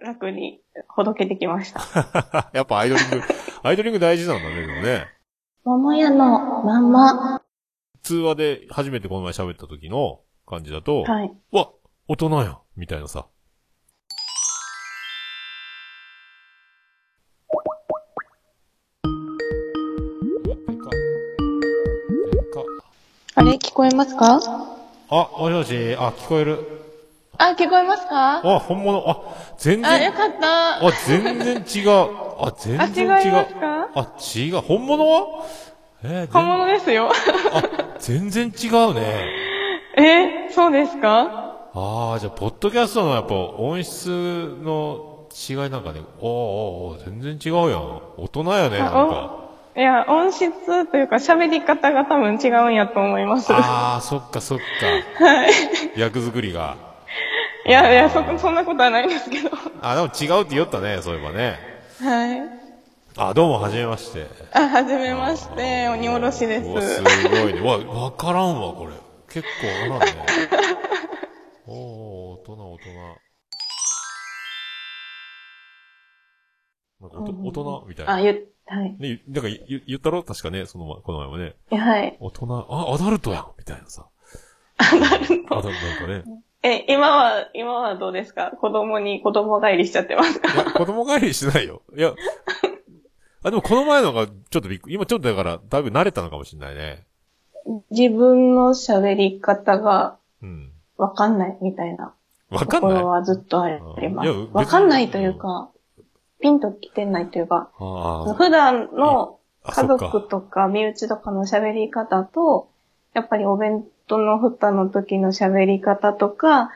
楽にほどけてきました。やっぱアイドリング、アイドリング大事なんだね、でもね。桃屋のまんま。通話で初めてこの前喋った時の感じだと、はい。わ、大人やん、みたいなさ。あれ聞こえますか？あ、もしもし、あ、聞こえる。あ、聞こえますか？あ、本物、あ、全あ、然よ、かった。あ、全然違う。あ、全あ、然違う。あ、違う。本物は？えー、本物ですよ。全全然違うね。え、そうですか？ああ、じゃあ、ポッドキャストのやっぱ音質の違いなんかね、おーおーおー全然違うやん。大人やね、なんか。いや、音質というか喋り方が多分違うんやと思います。はああ、そっかそっか。い。役作りが。いやいや、そ、そんなことはないんですけど。あ、でも違うって言ったね、そういえばね。はい。あ、どうも、はじめまして。あ、はじめまして、鬼おろしです。すごいね。わ、わからんわ、これ。結構わからんね。おー、大人、大人。なんかおと大人みたいな。あ、ゆ、はい。ね、なんか言言ったろ？確かね、その前、この前もね。はい。大人、あ、アダルトやんみたいなさ。アダルトアダルトなんかね。え、今は、今はどうですか？子供に子供帰りしちゃってますか？いや、子供帰りしてないよ。いや、あ、でもこの前のがちょっとびっくり、今ちょっとだから、だいぶ慣れたのかもしれないね。自分の喋り方がうん。わかんないみたいなわかんない？ところはずっとあります。わかんないというか、ピンと来てないというか、あ普段のあ、家族とか身内とかの喋り方と、やっぱりお弁当の蓋の時の喋り方とか、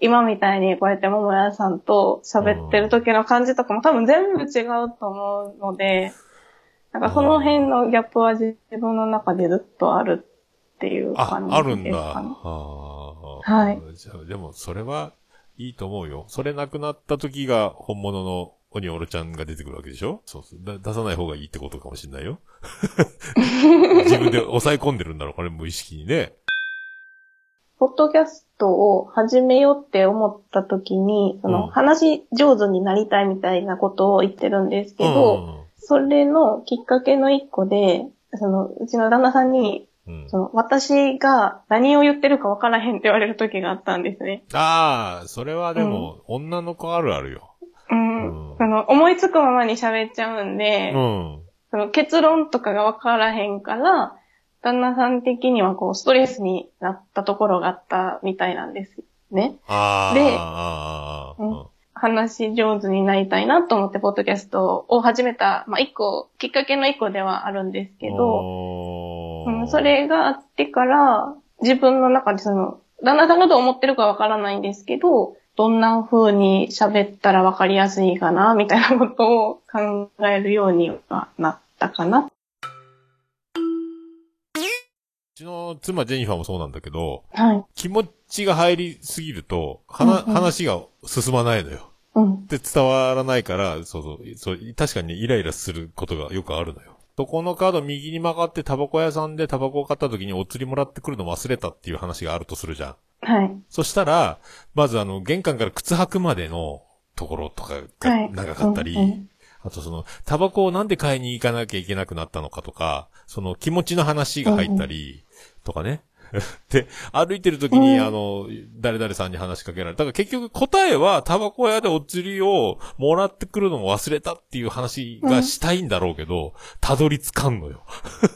今みたいにこうやって桃屋さんと喋ってる時の感じとかも多分全部違うと思うので、なんかその辺のギャップは自分の中でずっとあるっていうあ感、じあるんだ。ですかね。ああはい。じゃあ、でも、それはいいと思うよ。それなくなった時が本物の鬼オロちゃんが出てくるわけでしょ？そうそうだ出さない方がいいってことかもしれないよ。自分で抑え込んでるんだろう、これ無意識にね。ポッドキャストを始めようって思った時に、そのうん話し上手になりたいみたいなことを言ってるんですけど、それのきっかけの一個で、その、うちの旦那さんに、うん、うんその、私が何を言ってるかわからへんって言われる時があったんですね。ああ、それはでも、女の子あるあるよ。うん。うんその、思いつくままに喋っちゃうんで、うん。その結論とかがわからへんから、旦那さん的にはこう、ストレスになったところがあったみたいなんですね。でうん話し上手になりたいなと思って、ポッドキャストを始めた、まあ、一個、きっかけの一個ではあるんですけど、うん、それがあってから、自分の中でその、旦那さんがどう思ってるかわからないんですけど、どんな風に喋ったらわかりやすいかな、みたいなことを考えるようにはなったかな。ちの妻ジェニファーもそうなんだけど、はい。気持ちが入りすぎると、はな、うんうん話が進まないのよ。うん。で、伝わらないから、そうそう、そう、確かにねイライラすることがよくあるのよ。そこのカード右に曲がってタバコ屋さんでタバコを買った時にお釣りもらってくるの忘れたっていう話があるとするじゃん。はい。そしたら、まずあの、玄関から靴履くまでのところとかはがい長かったり、うんうんあとその、タバコをなんで買いに行かなきゃいけなくなったのかとか、その気持ちの話が入ったり、とかね。で、歩いてる時に、うんあの、誰々さんに話しかけられる。だから結局答えは、タバコ屋でお釣りをもらってくるのも忘れたっていう話がしたいんだろうけど、たどり着かんのよ。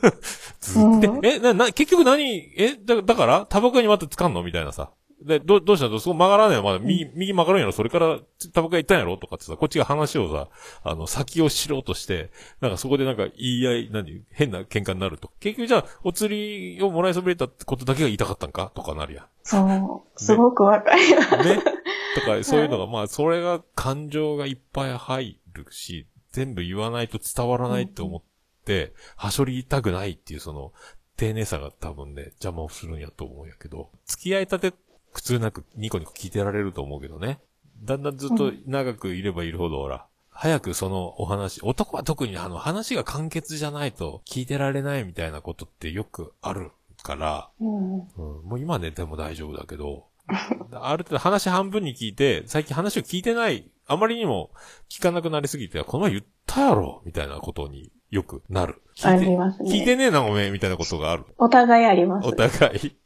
ずっと。で、え、な、な、結局何、え、だだから、タバコ屋にまたつかんの？みたいなさ。で、ど、どうしたの？そこ曲がらないのまだ右、右曲がるんやろ？それから、タバコ屋行ったんやろ？とかってさ、こっちが話をさ、あの、先を知ろうとして、なんかそこでなんか言い合い、何、変な喧嘩になると。結局じゃあ、お釣りをもらいそびれたってことだけが言いたかったんか？とかなるやそう。すごくわかります。ん。ね。とか、そういうのが、まあ、それが感情がいっぱい入るし、全部言わないと伝わらないって思って、はしょりたくないっていうその、丁寧さが多分ね、邪魔をするんやと思うんやけど、付き合いたて苦痛なくニコニコ聞いてられると思うけどね。だんだんずっと長くいればいるほど、ほら、早くそのお話、男は特にあの話が簡潔じゃないと聞いてられないみたいなことってよくあるから、うん。うん、もう今寝ても大丈夫だけど、ある程度話半分に聞いて、最近話を聞いてないあまりにも聞かなくなりすぎて、この前言ったやろみたいなことによくなる。あ聞いてりますね。聞いてねえな、おめえ、みたいなことがある。お互いありますお。互い。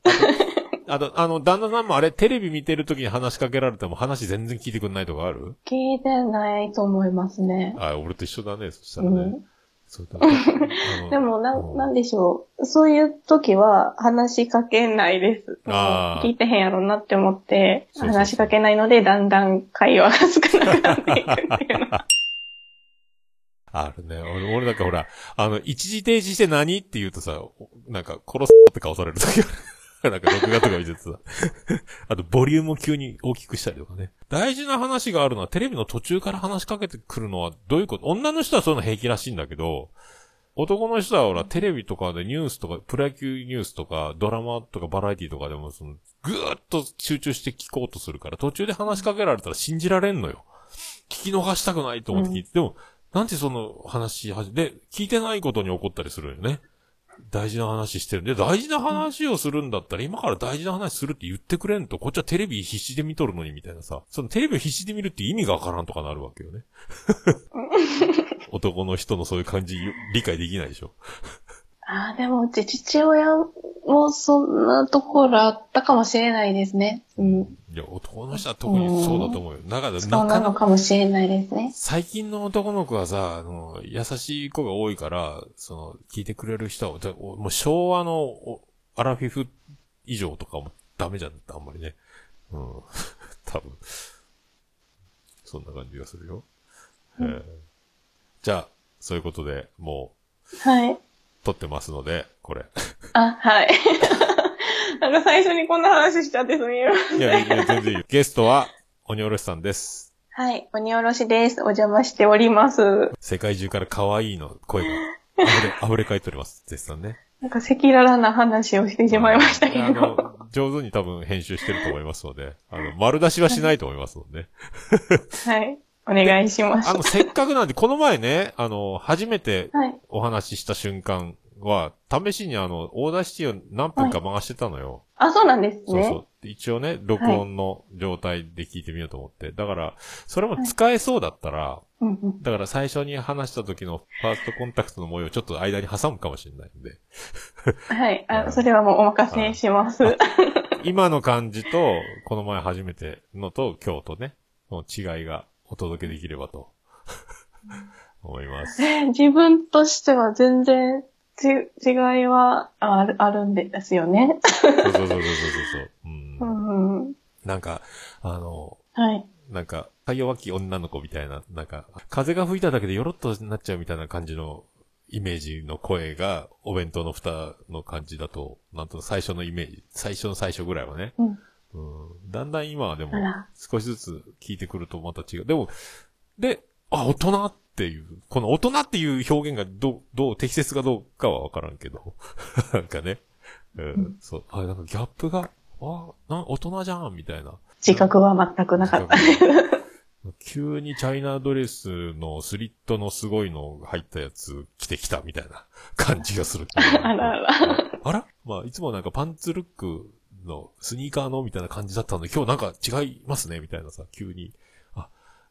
あと、あの、旦那さんもあれ、テレビ見てる時に話しかけられても話全然聞いてくんないとかある？聞いてないと思いますね。あ、俺と一緒だね、そしたうらね。ん。そうだ でも、ななんでしょう。そういう時は話しかけないです。聞いてへんやろなって思って、そうそうそう話しかけないので、だんだん会話が少なくなっていくっていうのは。あるね。俺、俺なんかほら、あの、一時停止して何？って言うとさ、おなんか殺すって顔される時ある。なんか録画とか見ててさ。あと、ボリュームを急に大きくしたりとかね。大事な話があるのは、テレビの途中から話しかけてくるのはどういうこと？女の人はそういうの平気らしいんだけど、男の人はほら、テレビとかでニュースとか、プロ野球ニュースとか、ドラマとかバラエティとかでも、その、ぐーっと集中して聞こうとするから、途中で話しかけられたら信じられんのよ。聞き逃したくないと思って聞いて、でも、なんでその話で、聞いてないことに怒ったりするよね。大事な話してるんで、大事な話をするんだったら、今から大事な話するって言ってくれんと、こっちはテレビ必死で見とるのに、みたいなさ。そのテレビを必死で見るって意味がわからんとかなるわけよね。男の人のそういう感じ、理解できないでしょ。ああ、でもうち父親もそんなところあったかもしれないですね。うん。いや、男の人は特にそうだと思うよ。だから、そうなのかもしれないですね。最近の男の子はさ、あの、優しい子が多いから、その、聞いてくれる人は、だもう昭和のおアラフィフ以上とかもダメじゃんって、あんまりね。うん。多分。そんな感じがするよ。えーじゃあ、そういうことで、もはい。う、撮ってますので、これ。あ、はい。なんか最初にこんな話しちゃってすみません。いや、いや、全然いいよ。ゲストは、鬼おろしさんです。はい。鬼おろしです。お邪魔しております。世界中から可愛いの声が溢れ、溢れ返っております。絶賛ね。なんか赤裸々な話をしてしまいましたけあど。の、上手に多分編集してると思いますので、あの、丸出しはしないと思いますので。はい。お願いしますあ。の、せっかくなんで、この前ね、あの、初めてはい。お話しした瞬間は、試しにあの、 Audacity を何分か回してたのよ。あ、そうなんですね。そうそう。一応ね、録音の状態で聞いてみようと思って。だから、それも使えそうだったら、うんうん。だから最初に話した時のファーストコンタクトの模様をちょっと間に挟むかもしれないんで。はい。あ、それはもうお任せします。今の感じと、この前初めてのと今日とね、の違いがお届けできればと、思います。自分としては全然ち違いはあるあるんですよね。そうそうそうそうそうそう。んんうん。なんか、あの、はい。なんか、か弱き女の子みたいな、なんか、風が吹いただけでよろっとなっちゃうみたいな感じのイメージの声が、お弁当の蓋の感じだと、なんと最初のイメージ、最初の最初ぐらいはね。うん。うん、だんだん今はでも少しずつ聞いてくるとまた違う。でも、で、あ、大人っていう、この大人っていう表現がどう、どう、適切かどうかはわからんけど、なんかね、うん、そう、あ、なんかギャップが、あ、な、大人じゃんみたいな。自覚は全くなかった。急にチャイナドレスのスリットのすごいのが入ったやつ着てきたみたいな感じがする。あらあら。あら？まあ、いつもなんかパンツルックのスニーカーのみたいな感じだったので、今日なんか違いますねみたいなさ、急に。あ、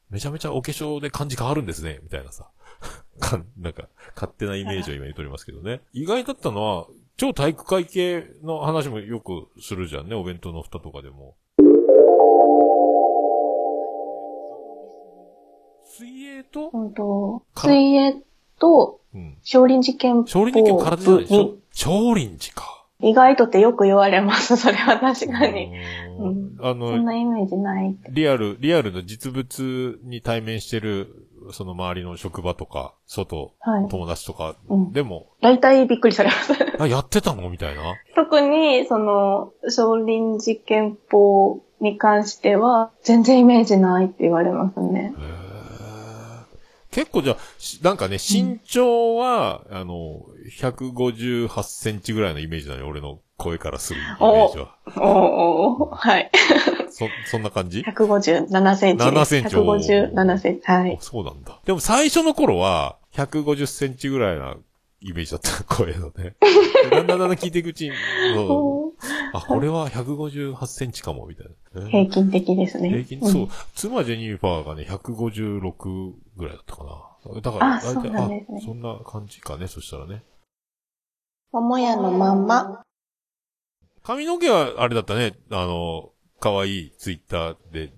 めちゃめちゃお化粧で感じ変わるんですねみたいなさ。かんなんか、勝手なイメージを今言っておりますけどね。意外だったのは、超体育会系の話もよくするじゃんね、お弁当の蓋とかでも。水泳と、本当から？水泳とうん。少林寺拳法少林寺拳空手じゃないでしょ？に少林寺か。意外とってよく言われます。それは確かに。ううんんあそんの、なイメージない。リアル、リアルの実物に対面してる、その周りの職場とか、外、はい。友達とかうんでも、大体びっくりされます。あ、やってたの？みたいな？特に、その、少林寺拳法に関しては、全然イメージないって言われますね。へー結構じゃあ、しなんかね、身長は、あの、158センチぐらいのイメージだね、俺の声からするイメージは。おーおーはい。そ、そんな感じ？157センチです。7センチ157センチ。はいあ。そうなんだ。でも最初の頃は、150センチぐらいなイメージだった、声のね。だんだんだんだん聞いていくうちに、あ、これは158センチかも、みたいな。ね平均的ですね。平均、んそう。妻ジェニファーがね、156ぐらいだったかな。だから、あそうなんですねあそんな感じかね、そしたらね。桃屋のまんま。髪の毛はあれだったね、あの、可愛いツイッターで、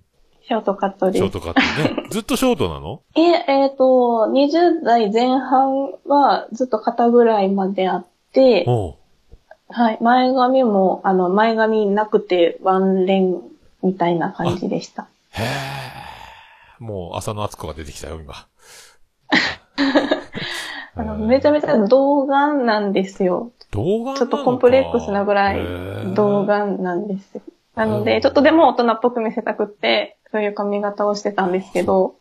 ショートカットですショー。トカットね。ずっとショートなの？え、えっ、と、20代前半はずっと肩ぐらいまであって、はい、前髪も、あの、前髪なくてワンレンみたいな感じでした。へえ。もう、浅野敦子が出てきたよ、今。あの、めちゃめちゃ童顔なんですよ。動画ちょっとコンプレックスなぐらい童顔なんですよ。なので、ちょっとでも大人っぽく見せたくって、そういう髪型をしてたんですけど、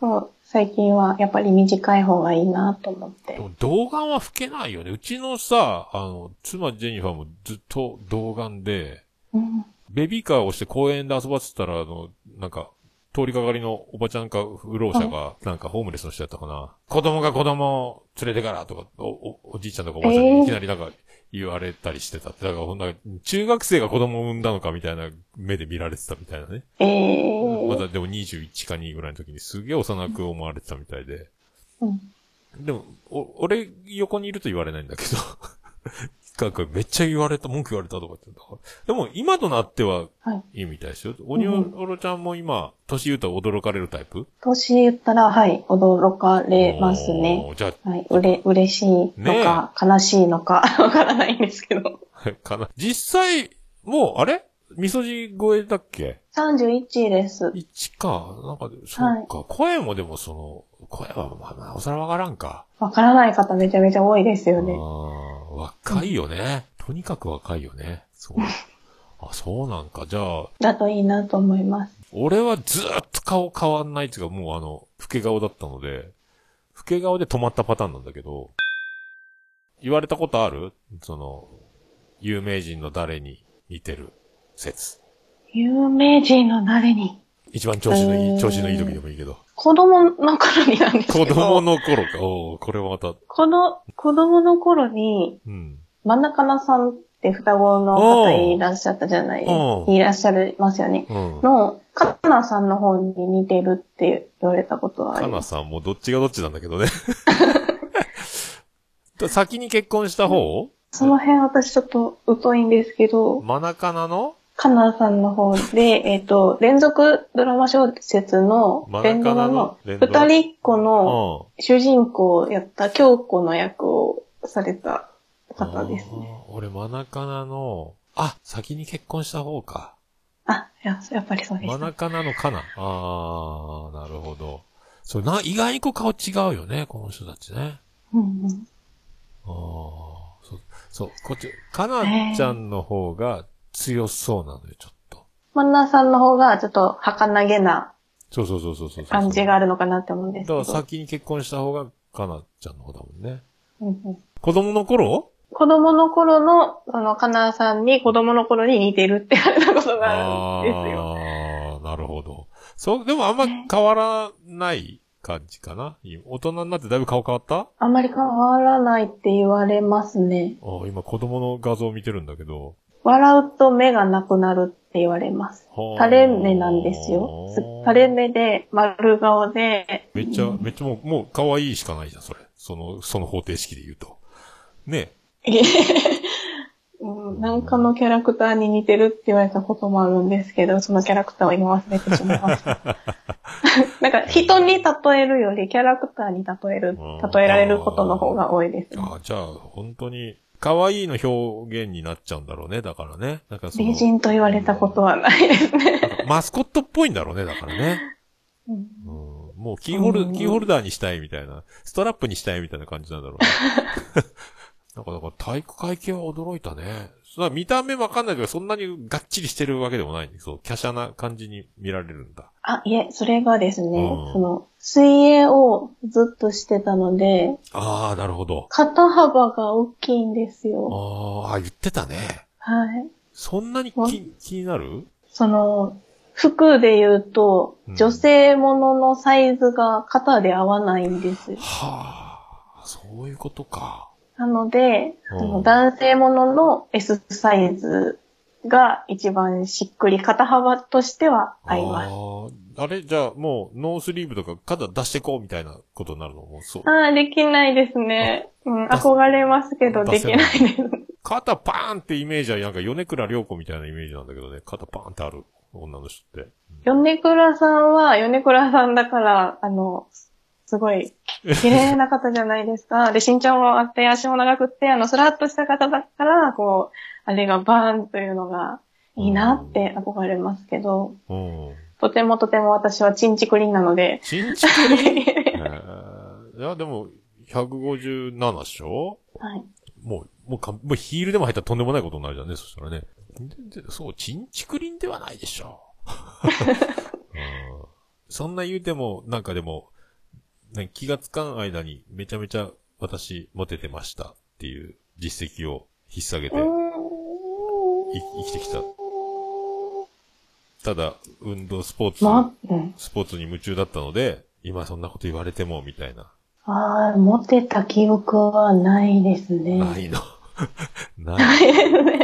もう最近はやっぱり短い方がいいなと思ってで。も童顔は老けないよね。うちのさ、あの、妻ジェニファーもずっと童顔で、うんベビーカーをして公園で遊ばせてたら、あの、なんか、通りかかりのおばちゃんか不老者が、なんかホームレスの人やったかな。子供が子供を連れてからとか、お、お、おじいちゃんとかおばあちゃんにいきなりなんか言われたりしてたって。だからほんな中学生が子供を産んだのかみたいな目で見られてたみたいなね。ええまだでも21か2ぐらいの時にすげえ幼く思われてたみたいで。うんでも、お、俺横にいると言われないんだけど。めっちゃ言われた、文句言われたとかって。かでも今となってはい。いみたいですよ。おにおろちゃんも今、年言うと驚かれるタイプ年言ったら、はい、驚かれますね。じゃはい、うれ、嬉しいのか、悲しいのか、わからないんですけど。かな。実際、もう、あれ味噌汁超えだっけ31です。?1 か。なんか、そうか。声もでもその、声はまあまあ、おさらわからんか。わからない方めちゃめちゃ多いですよね。若いよね。とにかく若いよね。そう。あ、そうなんか。じゃあ、だといいなと思います。俺はずーっと顔変わんないっていうか、もうあの、老け顔だったので、老け顔で止まったパターンなんだけど、言われたことある？その、有名人の誰に似てる説。有名人の誰に？一番調子のいい、えー調子のいい時でもいいけど。子供の頃になんですけ子ど。供の頃か。おーこれはまた、この、子供の頃に、うん。真ん中なさんって双子の方いらっしゃったじゃないうんいらっしゃいますよね。うん。の、かなさんの方に似てるって言われたことはあかなります。さんもどっちがどっちなんだけどね。先に結婚した方？その辺私ちょっと疎いんですけど、マナカナの？かなさんの方で、えっ、と、連続ドラマ小説の真連ドラの二人っ子うのん。主人公をやった京子の役をされた方ですね。俺、マナカナの、あ、先に結婚した方か。あ、ややっぱりそうでした。マナカナのカナ？あー、なるほど。そう、な、意外にこう顔違うよね、この人たちね。うんうんあー、そう、そう、こっち、カナちゃんの方が強そうなのよ、ちょっと。マンナーさんの方がちょっと儚げなそうそうそうそうそうそう。感じがあるのかなって思うんですけど。だから先に結婚した方がカナちゃんの方だもんね。うんうん子供の頃？子供の頃の、その、かなさんに子供の頃に似てるって言われたことがあるんですよ。あー、なるほど。そう、でもあんま変わらない感じかな？大人になってだいぶ顔変わった？あんまり変わらないって言われますね。あー今子供の画像を見てるんだけど。笑うと目がなくなるって言われます。はあ垂れ目なんですよ。す垂れ目で、丸顔で、めっちゃ、めっちゃもう、もう可愛いしかないじゃん、それ。その、その方程式で言うと。ね うんなんかのキャラクターに似てるって言われたこともあるんですけど、そのキャラクターを今忘れてしまいました。なんか人に例えるよりキャラクターに例える、うん例えられることの方が多いですね。あーじゃあ、本当に、可愛いの表現になっちゃうんだろうね、だからね。なんかその美人と言われたことはないですね。マスコットっぽいんだろうね、だからね。うんうんもうキーホル、うんキーホルダーにしたいみたいな、ストラップにしたいみたいな感じなんだろうね。なんか、なんか体育会系は驚いたね。そ見た目わかんないけど、そんなにがっちりしてるわけでもないんで、そう、華奢な感じに見られるんだ。あ、いえ、それがですね、うんその、水泳をずっとしてたので、ああ、なるほど。肩幅が大きいんですよ。あーあ、言ってたね。はい。そんなにわ気気になる？その、服で言うとうん、女性もののサイズが肩で合わないんですよ。はあ、そういうことか。なので、男性ものの S サイズが一番しっくり肩幅としては合います。あれ？じゃあもうノースリーブとか肩出してこうみたいなことになるの？もうそう。ああ、できないですね。うん、憧れますけど、できないです。肩パーンってイメージはなんか米倉涼子みたいなイメージなんだけどね。肩パーンってある女の人って。米倉さんは、米倉さんだから、あの、すごい、綺麗な方じゃないですか。で、身長もあって、足も長くって、あの、スラッとした方だから、こう、あれがバーンというのが、いいなって憧れますけど、うん。とてもとても私はチンチクリンなので、ちんちくりんえーいや、でも、157でしょ？はい。もう、もうか、もうヒールでも入ったらとんでもないことになるじゃんね、そしたらね。そう、チンチクリンではないでしょ。うん、そんな言うても、なんかでも、ね、気がつかん間にめちゃめちゃ私モテてましたっていう実績を引っ提げてい生きてきた。ただ、運動、スポーツ。スポーツに夢中だったので、今そんなこと言われても、みたいな。ああ、持ってた記憶はないですね。ないの。ない。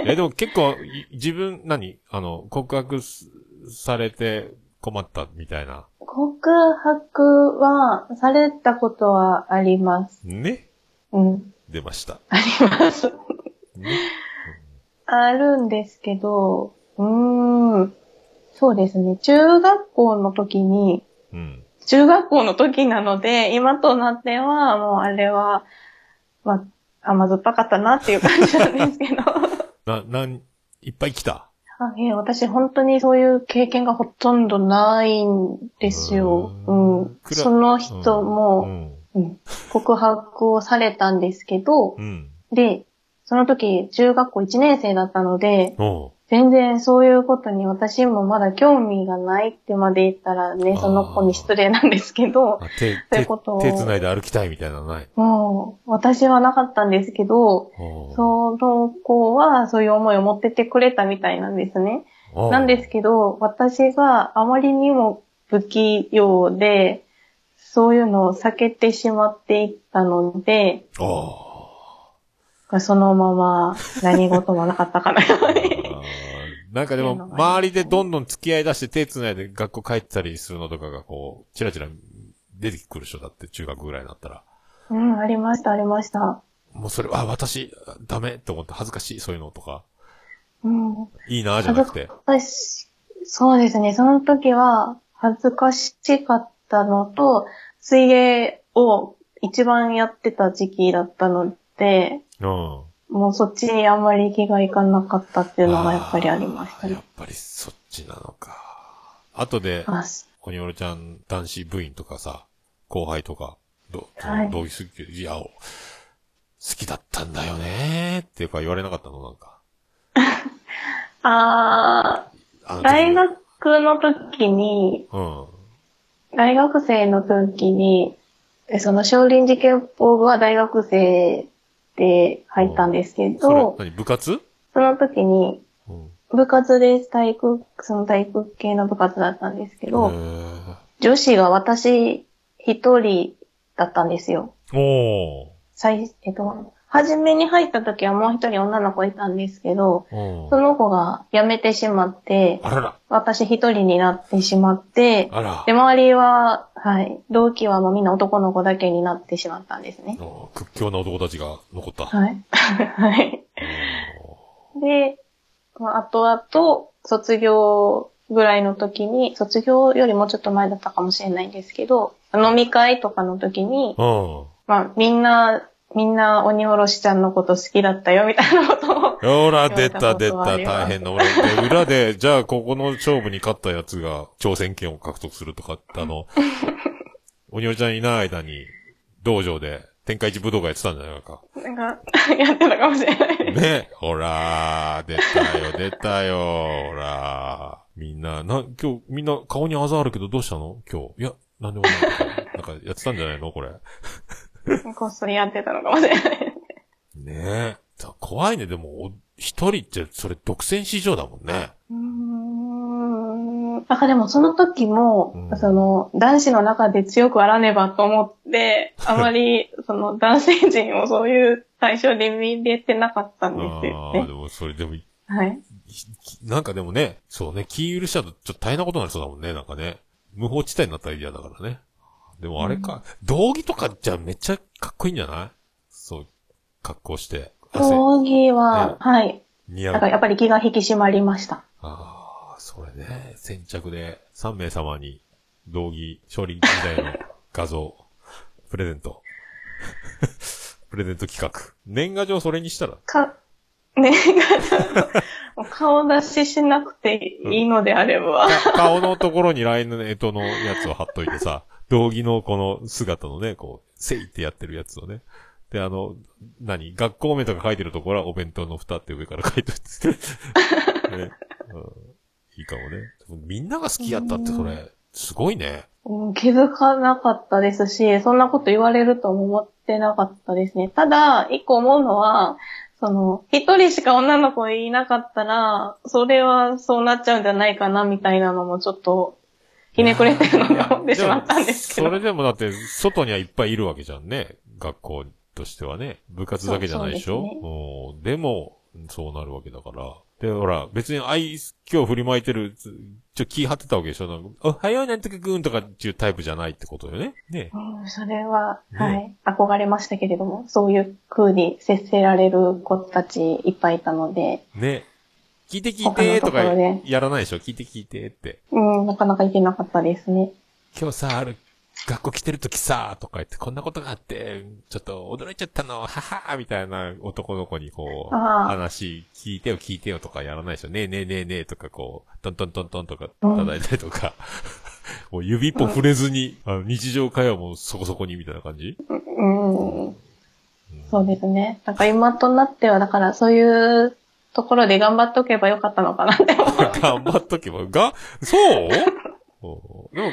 え、でも結構、い自分、何？あの、告白すされて困ったみたいな。告白はされたことはあります。ね？うん。出ました。あります。ね？あるんですけど、うーん。そうですね。中学校の時に、うん。中学校の時なので、今となっては、もうあれは、まあ、甘酸っぱかったなっていう感じなんですけど。な、なん、いっぱい来た？あいえ私本当にそういう経験がほとんどないんですよ。ううんその人うも、ん。うん告白をされたんですけどう、ん。で、その時中学校1年生だったので、全然そういうことに私もまだ興味がないってまで言ったらね、その子に失礼なんですけど、あ手、そうい手うことを、手繋いで歩きたいみたいなのない？もう、私はなかったんですけど、その子はそういう思いを持っててくれたみたいなんですね。なんですけど、私があまりにも不器用で、そういうのを避けてしまっていったので、そのまま何事もなかったかな。なんかでも、周りでどんどん付き合い出して手繋いで学校帰ってたりするのとかがこう、チラチラ出てくる人だって中学ぐらいになったら。うん、ありました、ありました。もうそれ、あ、私、ダメって思って恥ずかしい、そういうのとか。うん。いいな、じゃなくて。私、そうですね、その時は恥ずかしかったのと、水泳を一番やってた時期だったので、うん。もうそっちにあんまり気がいかなかったっていうのがやっぱりありましたねやっ。ぱりそっちなのか。後で、あおにおろちゃん男子部員とかさ、後輩とか、ど、はいどういうすいや、お好きだったんだよねーっていうか言われなかったのなんか。あー、あ大学の時に、うん。大学生の時に、えその少林寺拳法部は大学生で入ったんですけど、、何？部活？その時にうん。部活です。体育、その体育系の部活だったんですけへど、ー女子が私一人だったんですよ。おー。最、えっと、初めに入った時はもう一人女の子いたんですけど、うんその子が辞めてしまって、あらら。私一人になってしまって、あらで、。周りは、はい、同期はもうみんな男の子だけになってしまったんですね。お屈強な男たちが残った。はい。はい。で、まあ、後々、卒業ぐらいの時に、卒業よりもちょっと前だったかもしれないんですけど、飲み会とかの時に、うん。まあ、みんな、みんな鬼おろしちゃんのこと好きだったよ、みたいなことを。ほら、出た出た、大変な。俺、で裏で、じゃあ、ここの勝負に勝ったやつが、挑戦権を獲得するとかって、あの、おにおりちゃんいない間に、道場で、天下一武道会やってたんじゃないか。なんか、やってたかもしれない。ね。ほらー、出たよ、出たよ、ほらー。みんな、な、今日、みんな顔にあざあるけどどうしたの？今日。いや、なんでもない。なんか、やってたんじゃないの？これ。こっそりやってたのかもしれない。ねえ。さ怖いね。でも、お一人って、それ独占市場だもんね。うーん。なんかでもその時も、うんその、男子の中で強くあらねばと思って、あまり、その、男性陣をそういう最初で見れてなかったんですよああ、ねで。もそれでも、はい。きなんかでもね、そうね、気許しちゃうとちょっと大変なことになりそうだもんね、なんかね。無法地帯になったら嫌だからね。でもあれか、道着とかじゃめっちゃかっこいいんじゃない？そう、格好して。汗、道着は、ねはい。似合う。だからやっぱり気が引き締まりました。ああ、それね、先着で3名様に道着、少林時代の画像、プレゼント。プレゼント企画。年賀状それにしたら、か、ね、もう顔出ししなくていいのであれば。か顔のところに来年の干支のやつを貼っといてさ、道着のこの姿のね、こう、せいってやってるやつをね。で、あの、何？学校名とか書いてるところはお弁当の蓋って上から書いておいて。ねうん、いいかもね。みんなが好きやったってそれ、すごいね。うん気づかなかったですし、そんなこと言われるとも思ってなかったですね。ただ、一個思うのは、その、一人しか女の子いなかったら、それはそうなっちゃうんじゃないかな、みたいなのもちょっと、ひねくれてるので思ってしまったんですけど。それでもだって、外にはいっぱいいるわけじゃんね。学校としてはね。部活だけじゃないでしょ？そうそううんでも、そうなるわけだから。で、ほら、別に愛嬌振りまいてる、ちょ、気張ってたわけでしょ？なんかおはようなんとかくんとかっていうタイプじゃないってことよね。ね。うん、それは、ねはい、憧れましたけれども、そういう風に接せられる子たちいっぱいいたので、ね。聞いて聞いてとかやらないでしょ？聞いて聞いてって。うん、なかなかいけなかったですね。今日さ、ある、学校来てる時さ、とか言って、こんなことがあって、ちょっと驚いちゃったの、ははみたいな男の子にこう、話聞いてよ聞いてよとかやらないでしょ？ねえねえねえねえとかこう、トントントントンとか叩いたりとか、もう指一本触れずに、あの日常会話もそこそこにみたいな感じ？うん、そうですね。なんか今となっては、だからそういうところで頑張っておけばよかったのかなって思う。頑張っとけば、が、そう？おでも、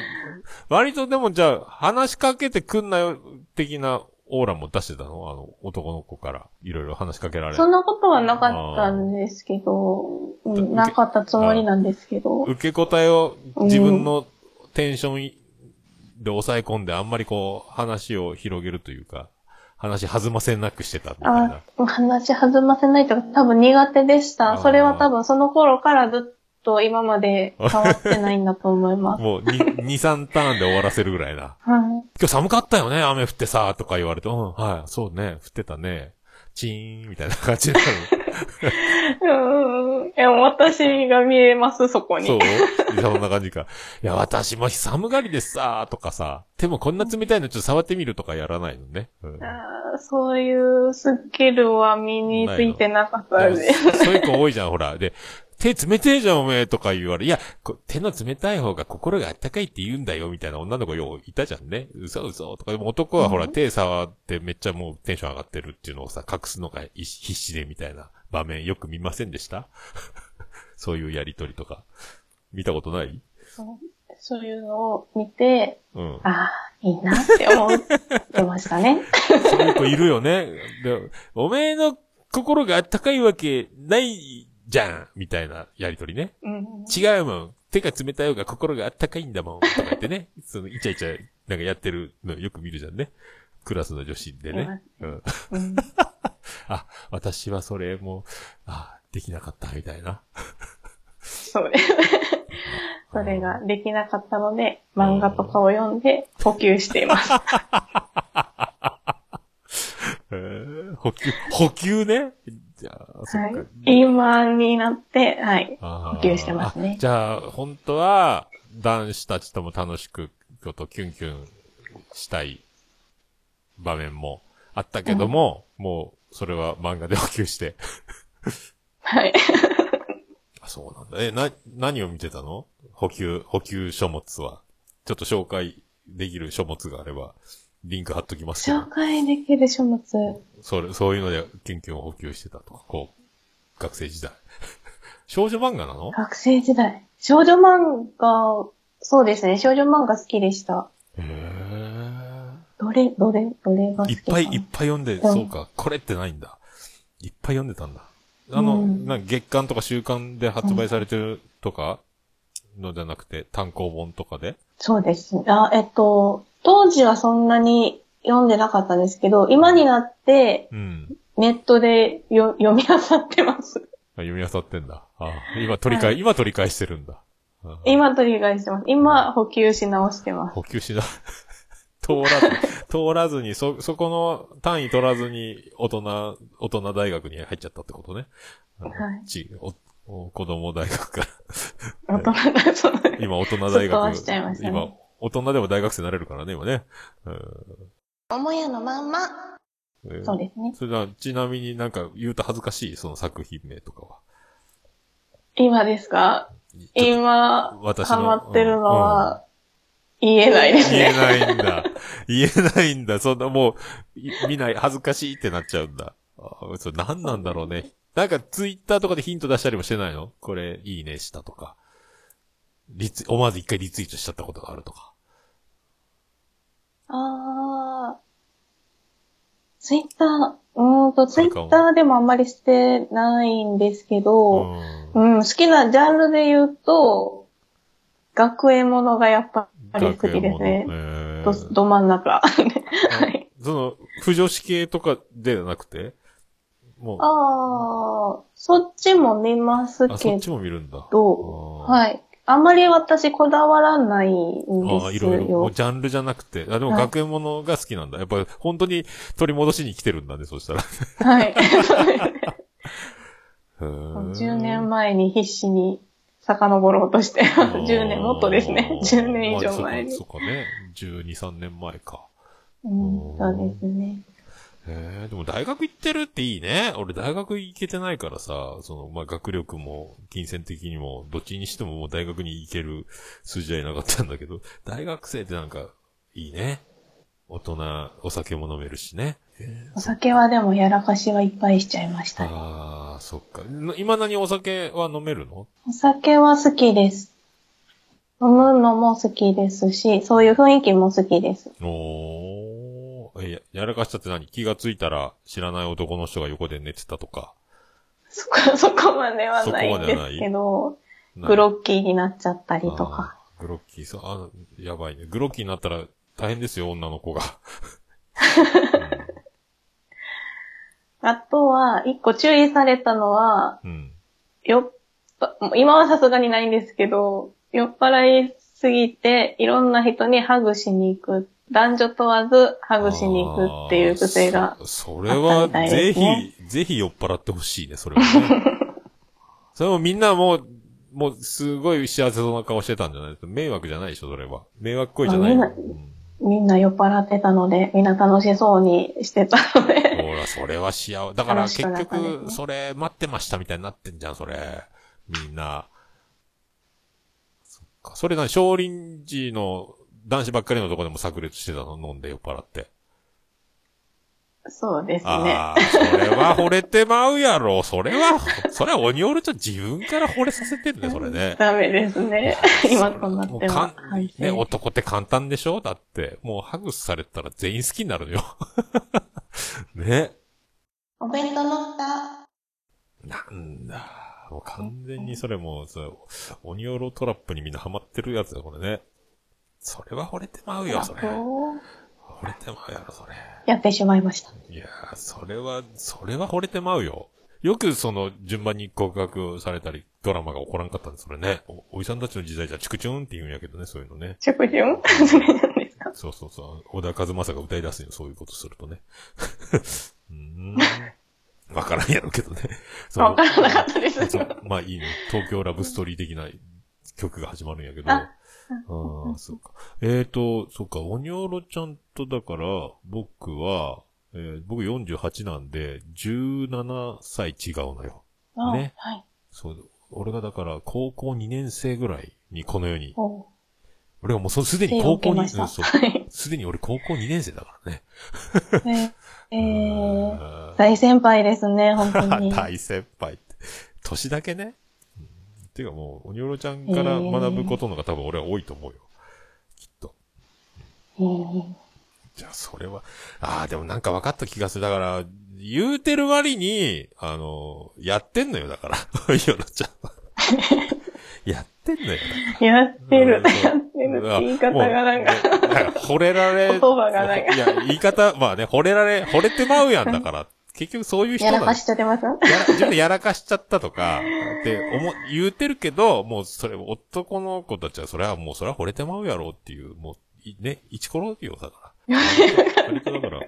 割とでもじゃあ、話しかけてくんなよ、的なオーラも出してたの？あの、男の子から、いろいろ話しかけられそんなことはなかったんですけど、うん、なかったつもりなんですけど、受け答えを自分のテンションで抑え込んで、あんまりこう、話を広げるというか、話弾ませなくしてたみたいなあ。話弾ませないとか多分苦手でした。それは多分その頃からずっと今まで変わってないんだと思います。もう2、2、3ターンで終わらせるぐらいな。はい。今日寒かったよね、雨降ってさ、とか言われて、うん、はい、そうね、降ってたね。チーン、みたいな感じになる。うーん。いや、私が見えます、そこに。そう？そんな感じか。いや、私も寒がりでさ、とかさ、でもこんな冷たいのちょっと触ってみるとかやらないのね。うんあーそういうスキルは身についてなかっただでそういう子多いじゃん、ほら。で、手冷てえじゃん、おめえとか言われ、いや、こ手の冷たい方が心があったかいって言うんだよ、みたいな女の子よういたじゃんね。嘘嘘とか、でも男はほら、うん手触ってめっちゃもうテンション上がってるっていうのをさ、隠すのが必死でみたいな場面よく見ませんでした？そういうやりとりとか。見たことない？そういうのを見て、うん。ああ、いいなって思ってましたね。そういう子いるよね。で、おめえの心があったかいわけないじゃんみたいなやりとりね。うん、違うもん。手が冷たい方が心があったかいんだもん。とか言ってね。その、イチャイチャ、なんかやってるのよく見るじゃんね。クラスの女子でね。うん。うん あ、私はそれも、あ、できなかった、みたいな。そうです。それができなかったので、漫画とかを読んで補給しています。えー補給、補給ね？じゃあ。はい。今になって、はい。補給してますねあじゃあ、本当は、男子たちとも楽しく、ことキュンキュンしたい場面もあったけども、もう、それは漫画で補給して。はい。あそうなんだ。え、な、何を見てたの？補給、補給書物は。ちょっと紹介できる書物があれば、リンク貼っときます紹。介できる書物。それ、そういうので、キュンキュンを補給してたとか、こう、学生時代。少女漫画なの？学生時代。少女漫画、そうですね。少女漫画好きでした。へー。どれ、どれ、どれが好きいっぱいいっぱい読んで、んそうか、これってないんだ。いっぱい読んでたんだ。あの、うんな月刊とか週刊で発売されてるとか？のじゃなくて、単行本とかで？そうですね。あ、えっと、当時はそんなに読んでなかったんですけど、今になってうん。ネットでよ読み漁ってます。あ読み漁ってんだ。あ今取り返、はい今取り返してるんだ。あ今取り返してます。今補給し直してます。補給しな、通らず、通らずに、そ、そこの単位取らずに、大人、大人大学に入っちゃったってことね。はいちおお子供大学から。大人がそう。今、大人大学。しちゃいましたね今、大人でも大学生になれるからね、今ね。うん母屋のまんま。えーそうですね。それでは、ちなみになんか言うと恥ずかしい、その作品名とかは。今ですか？今、私のハマってるのは、言えないです言えね。ないんだ。言えないんだ。そんなもう、い見ない、恥ずかしいってなっちゃうんだ。あそれ何なんだろうね。なんかツイッターとかでヒント出したりもしてないの？これ、いいねしたとか。リツ、思わず一回リツイートしちゃったことがあるとか。あー。ツイッター、うーんと、ツイッターでもあんまりしてないんですけうど、ん。うん、好きなジャンルで言うと、学園ものがやっぱり好きですね。えど、ど真ん中。はい。その、不女子系とかではなくて？もう、あー、そっちも見ますあ、そけっちも見るんだ。ど、あーはい。あんまり私こだわらないんああ、ですいろいろ。もよう。ジャンルじゃなくて。あ、でもはい学園ものが好きなんだ。やっぱり本当に取り戻しに来てるんだね、そしたら。はい。へー 10年前に必死に遡ろうとして、10 年もっとですね。10年以上前にまあ。そっかね。12、3年前か。うん、そうですね。へえ、でも大学行ってるっていいね。俺大学行けてないからさ、その、まあ、学力も、金銭的にも、どっちにしてももう大学に行ける数字はいなかったんだけど、大学生ってなんか、いいね。大人、お酒も飲めるしね。お酒はでもやらかしはいっぱいしちゃいましたね。ああ、そっか。今何お酒は飲めるの？お酒は好きです。飲むのも好きですし、そういう雰囲気も好きです。おー。え、ややらかしたって何？気がついたら知らない男の人が横で寝てたとか。そこ、そこまではないんですけど、なグロッキーになっちゃったりとか。グロッキー、そう、あ、やばいね。グロッキーになったら大変ですよ、女の子が。あとは、一個注意されたのは、うん。っぱ、今はさすがにないんですけど、酔っ払いすぎて、いろんな人にハグしに行く。男女問わずハグしに行くっていう癖が。あーそそれは、ぜひ、ぜひ酔っ払ってほしいね、それはね。それもみんなもう、もう、すごい幸せそうな顔してたんじゃないですか。迷惑じゃないでしょ、それは。迷惑行為じゃない。みんな酔っ払ってたので、みんな楽しそうにしてたので。それは幸せ。だから結局、それ待ってましたみたいになってんじゃん、それ。みんな。そっか。それな、少林寺の男子ばっかりのとこでも炸裂してたの？飲んで酔っ払って。そうですね。ああ、それは惚れてまうやろ。それは、それは鬼オルちゃん自分から惚れさせてんね、それね。ダメですね。今となっては。ね、省男って簡単でしょ？だって、もうハグされたら全員好きになるのよ。ね。お弁当の蓋。なんだ。もう完全にそれもう、そう、鬼オロトラップにみんなハマってるやつだ、これね。それは惚れてまうよ、それ。惚れてまうやろ、それ。やってしまいました。いやー、それは、それは惚れてまうよ。よくその、順番に告白されたり、ドラマが起こらんかったんです、それね。お、おじさんたちの時代じゃチクチューンって言うんやけどね、そういうのね。食事をそれなんですかそうそうそう。小田和正が歌い出すよ、そういうことするとね。うーん。わからんやろうけどね。わからなかったです。まあいいね。東京ラブストーリー的な曲が始まるんやけど。あああ、そうか。えーと、そうか、おにょろちゃんとだから、僕は、えー僕48なんで、17歳違うのよ。あねはい。そう。俺がだから、高校2年生ぐらいにこの世に、お俺はもうそすでに高校に、受けました。う。すでに俺高校2年生だからね。えー、えー、ー大先輩ですね、本当に。大先輩って。年だけね。うんていうかもう、おにょろちゃんから学ぶことのが多分俺は多いと思うよ。きっと。えーじゃあ、それは、ああ、でもなんか分かった気がする。だから、言うてる割に、あの、やってんのよ、だから。おにょろちゃんは。やってんのよ。やってる、うん言い方がなんか、惚れられ、言葉がなんかいや、言い方、まあね、惚れられ、惚れてまうやんだから。結局そういう人やらかしちゃってます？やら、自分でやらかしちゃったとか、って思、言うてるけど、もうそれ、男の子たちはそれはもうそれは惚れてまうやろうっていう、もう、いね、一コロよ、だから。だから。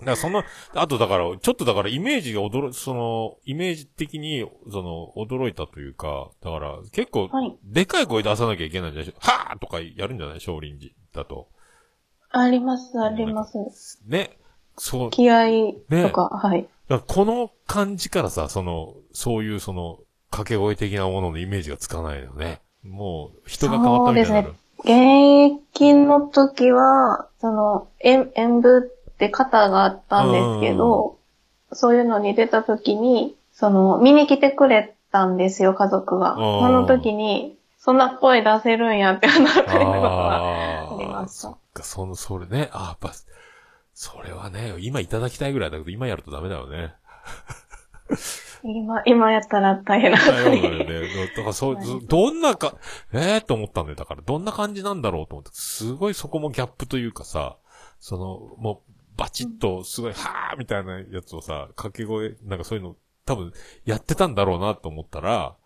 だからその、あとだから、ちょっとだからイメージが驚、その、イメージ的に、その、驚いたというか、だから、結構はい、でかい声出さなきゃいけないんじゃないはぁとかやるんじゃない？少林寺だと。あります、あります。ね。そう、気合とか、はい。だからこの感じからさ、その、そういうその、掛け声的なもののイメージがつかないよね。もう、人が変わったみたいになる。現役の時は、その、演演舞って型があったんですけど、そういうのに出た時に、その、見に来てくれたんですよ、家族が。うんその時に、そんな声出せるんやって話されたことは。あありまあ、したそっか、その、それね。あやっぱ、それはね、今いただきたいぐらいだけど、今やるとダメだよね。今、今やったら大変なこだよとに。ね。だからそう、ず どんなか、ええー、と思ったんだよ。だから、どんな感じなんだろうと思って、すごいそこもギャップというかさ、その、もう、バチッと、すごい、はーみたいなやつをさ、掛け声、なんかそういうの、多分、やってたんだろうなと思ったら、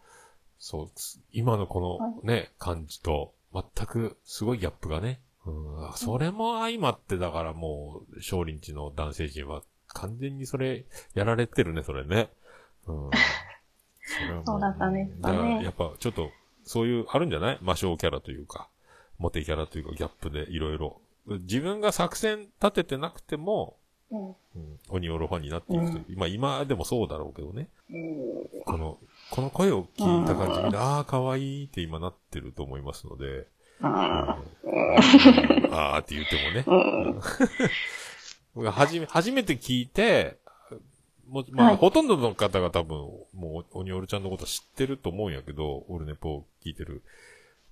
そう、今のこのね、感じと、全く、すごいギャップがね。うん、それも相まって、だからもう、少林寺の男性陣は、完全にそれ、やられてるね、それね。うん。そそうだったねだから、やっぱ、ちょっと、そういう、あるんじゃない？魔性キャラというか、モテキャラというか、ギャップでいろいろ。自分が作戦立ててなくても、うん。うん、鬼オロファンになっていくと、まあ今でもそうだろうけどね。この、この声を聞いた感じみん。な、ああ、可愛いって今なってると思いますので、うん。ああって言ってもね。僕 はじめ、初めて聞いて、もうまあ、はい。ほとんどの方が多分、もう、鬼オルちゃんのこと知ってると思うんやけど、オルネポを聞いてる、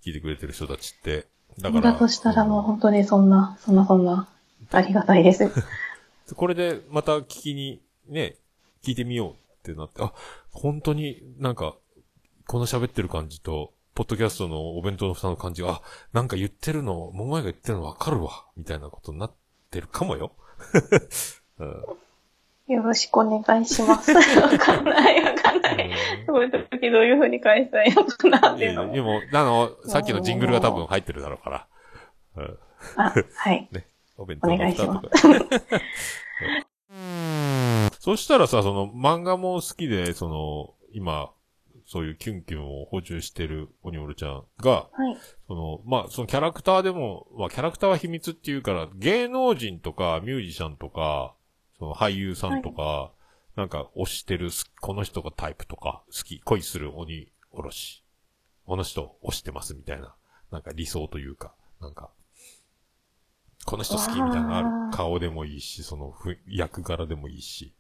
聞いてくれてる人たちって。だから。だとしたらもう本当にそんな、そんなそんな、ありがたいです。これでまた聞きに、ね、聞いてみようってなって、あ、本当になんか、この喋ってる感じと、ポッドキャストのお弁当の蓋の感じが、あ、なんか言ってるの、桃屋が言ってるのわかるわ、みたいなことになってるかもよ。うんよろしくお願いします。わかんない、わかんない。そういう時どういう風に返したらいいのかなっていうのも。でも、あの、さっきのジングルが多分入ってるだろうから。うんあ、はい。ね。お弁当のお願いし蓋とますか。そしたらさ、その漫画も好きで、その、今、そういうキュンキュンを補充してるオニオルちゃんが、はい。その、まあ、そのキャラクターでも、まあ、キャラクターは秘密っていうから、芸能人とかミュージシャンとか、その俳優さんとか、なんか推してるす、この人がタイプとか、好き、恋する鬼おろし。この人推してますみたいな、なんか理想というか、なんか、この人好きみたいなのある。顔でもいいし、そのふ、役柄でもいいし、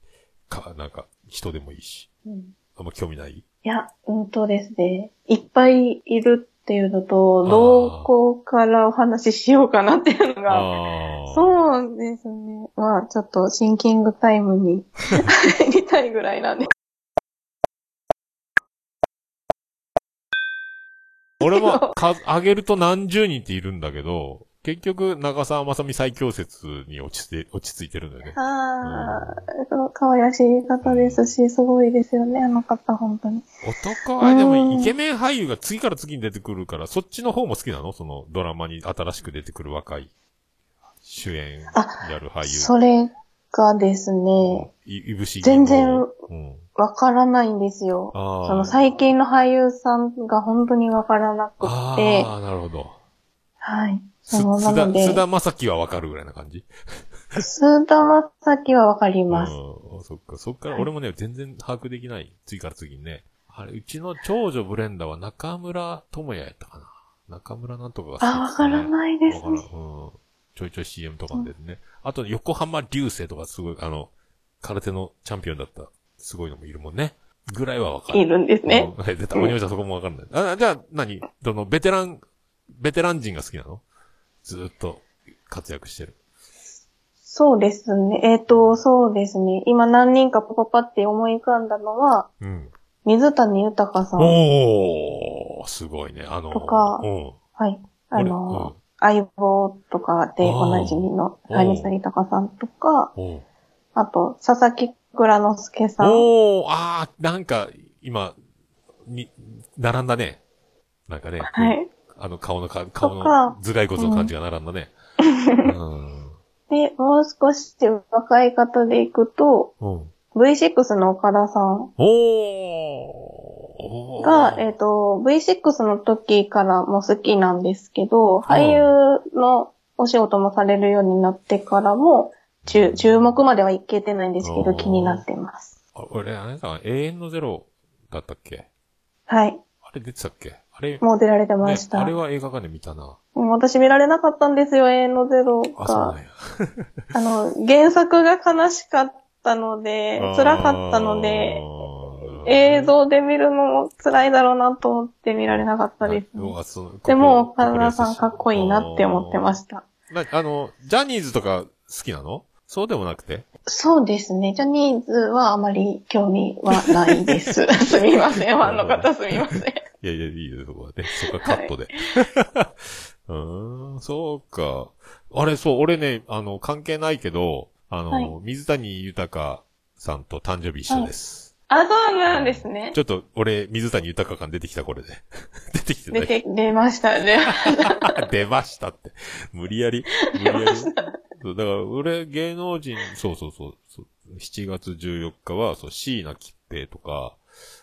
か、なんか、人でもいいし。うん。あんま興味ない？いや、うんとですね、いっぱいいるっていうのと、どこからお話ししようかなっていうのが、ああ。そうですね。まあ、ちょっとシンキングタイムに入りたいぐらいなんで。俺も、か、上げると何十人っているんだけど、結局、長澤まさみ最強説に落ちて、落ち着いてるんだよね。ああ、そう可愛らしい方ですし、すごいですよね、あの方、本当に。男は、でも、うんイケメン俳優が次から次に出てくるから、そっちの方も好きなの？その、ドラマに新しく出てくる若い、主演やる俳優。それがですね、い、いぶし銀全然うん。わからないんですよ。その最近の俳優さんが本当にわからなくって、ああ、なるほど。はい。す、そうなので須、田正樹はわかるぐらいな感じ？須田まさきはわかります。うん。そっか、そっから俺もね、全然把握できない。次から次にね。あれ、うちの長女ブレンダーは中村智也やったかな？中村なんとかが好きあ、わからいないです。ね。うん。ちょいちょい CM とかでね。あと、横浜流星とかすごい、あの、空手のチャンピオンだった、すごいのもいるもんね。ぐらいはわかる。いるんですね。うん。はい、出た。お兄ちゃんそこもわかんない。あ、じゃあ、何？どの、ベテラン、ベテラン人が好きなの？ずーっと活躍してる。そうですね。えっ、と、そうですね。今何人かパパパって思い浮かんだのは、うん。水谷豊さん。おー、すごいね。あの、とかうん。はい。あ俺の、相棒とかでおなじみの谷さ豊さんとか、あと、佐々木倉之介さん。おー、あー、なんか、今、に、並んだね。なんかね。はい。あの顔のか、顔の頭蓋骨の感じが並んだね。うん。で、もう少し若い方で行くと、うん。V6 の岡田さんおー。が、えっ、と、V6 の時からも好きなんですけど、俳優のお仕事もされるようになってからも、注注目まではいけてないんですけど、気になってます。あ俺、あれだ、永遠のゼロだったっけ？はい。あれ出てたっけ？あれ、もう出られてまねした。あれは映画館で見たな。うん私見られなかったんですよ、永遠のゼロあ、そうなんが。や。あの、原作が悲しかったので、辛かったので、映像で見るのも辛いだろうなと思って見られなかったです、うわそうでも、岡田さんかっこいいなって思ってました。な、あの、ジャニーズとか好きなの？そうでもなくて？そうですね。ジャニーズはあまり興味はないです。すみません。ファンの方すみません。いやいや、いいよ、そこはね。そこはカットで。うーん、そうか。あれ、そう、俺ね、あの、関係ないけど、あの、はい水谷豊さんと誕生日一緒です。あ、そうなんですねち。ょっと、俺、水谷豊感出てきた、これで。出てきてない。出て、出ましたね。出ましたって。無理やり、無理やり。そうだから、俺、芸能人、そうそうそうそう、7月14日は、そう、椎名桔平とか、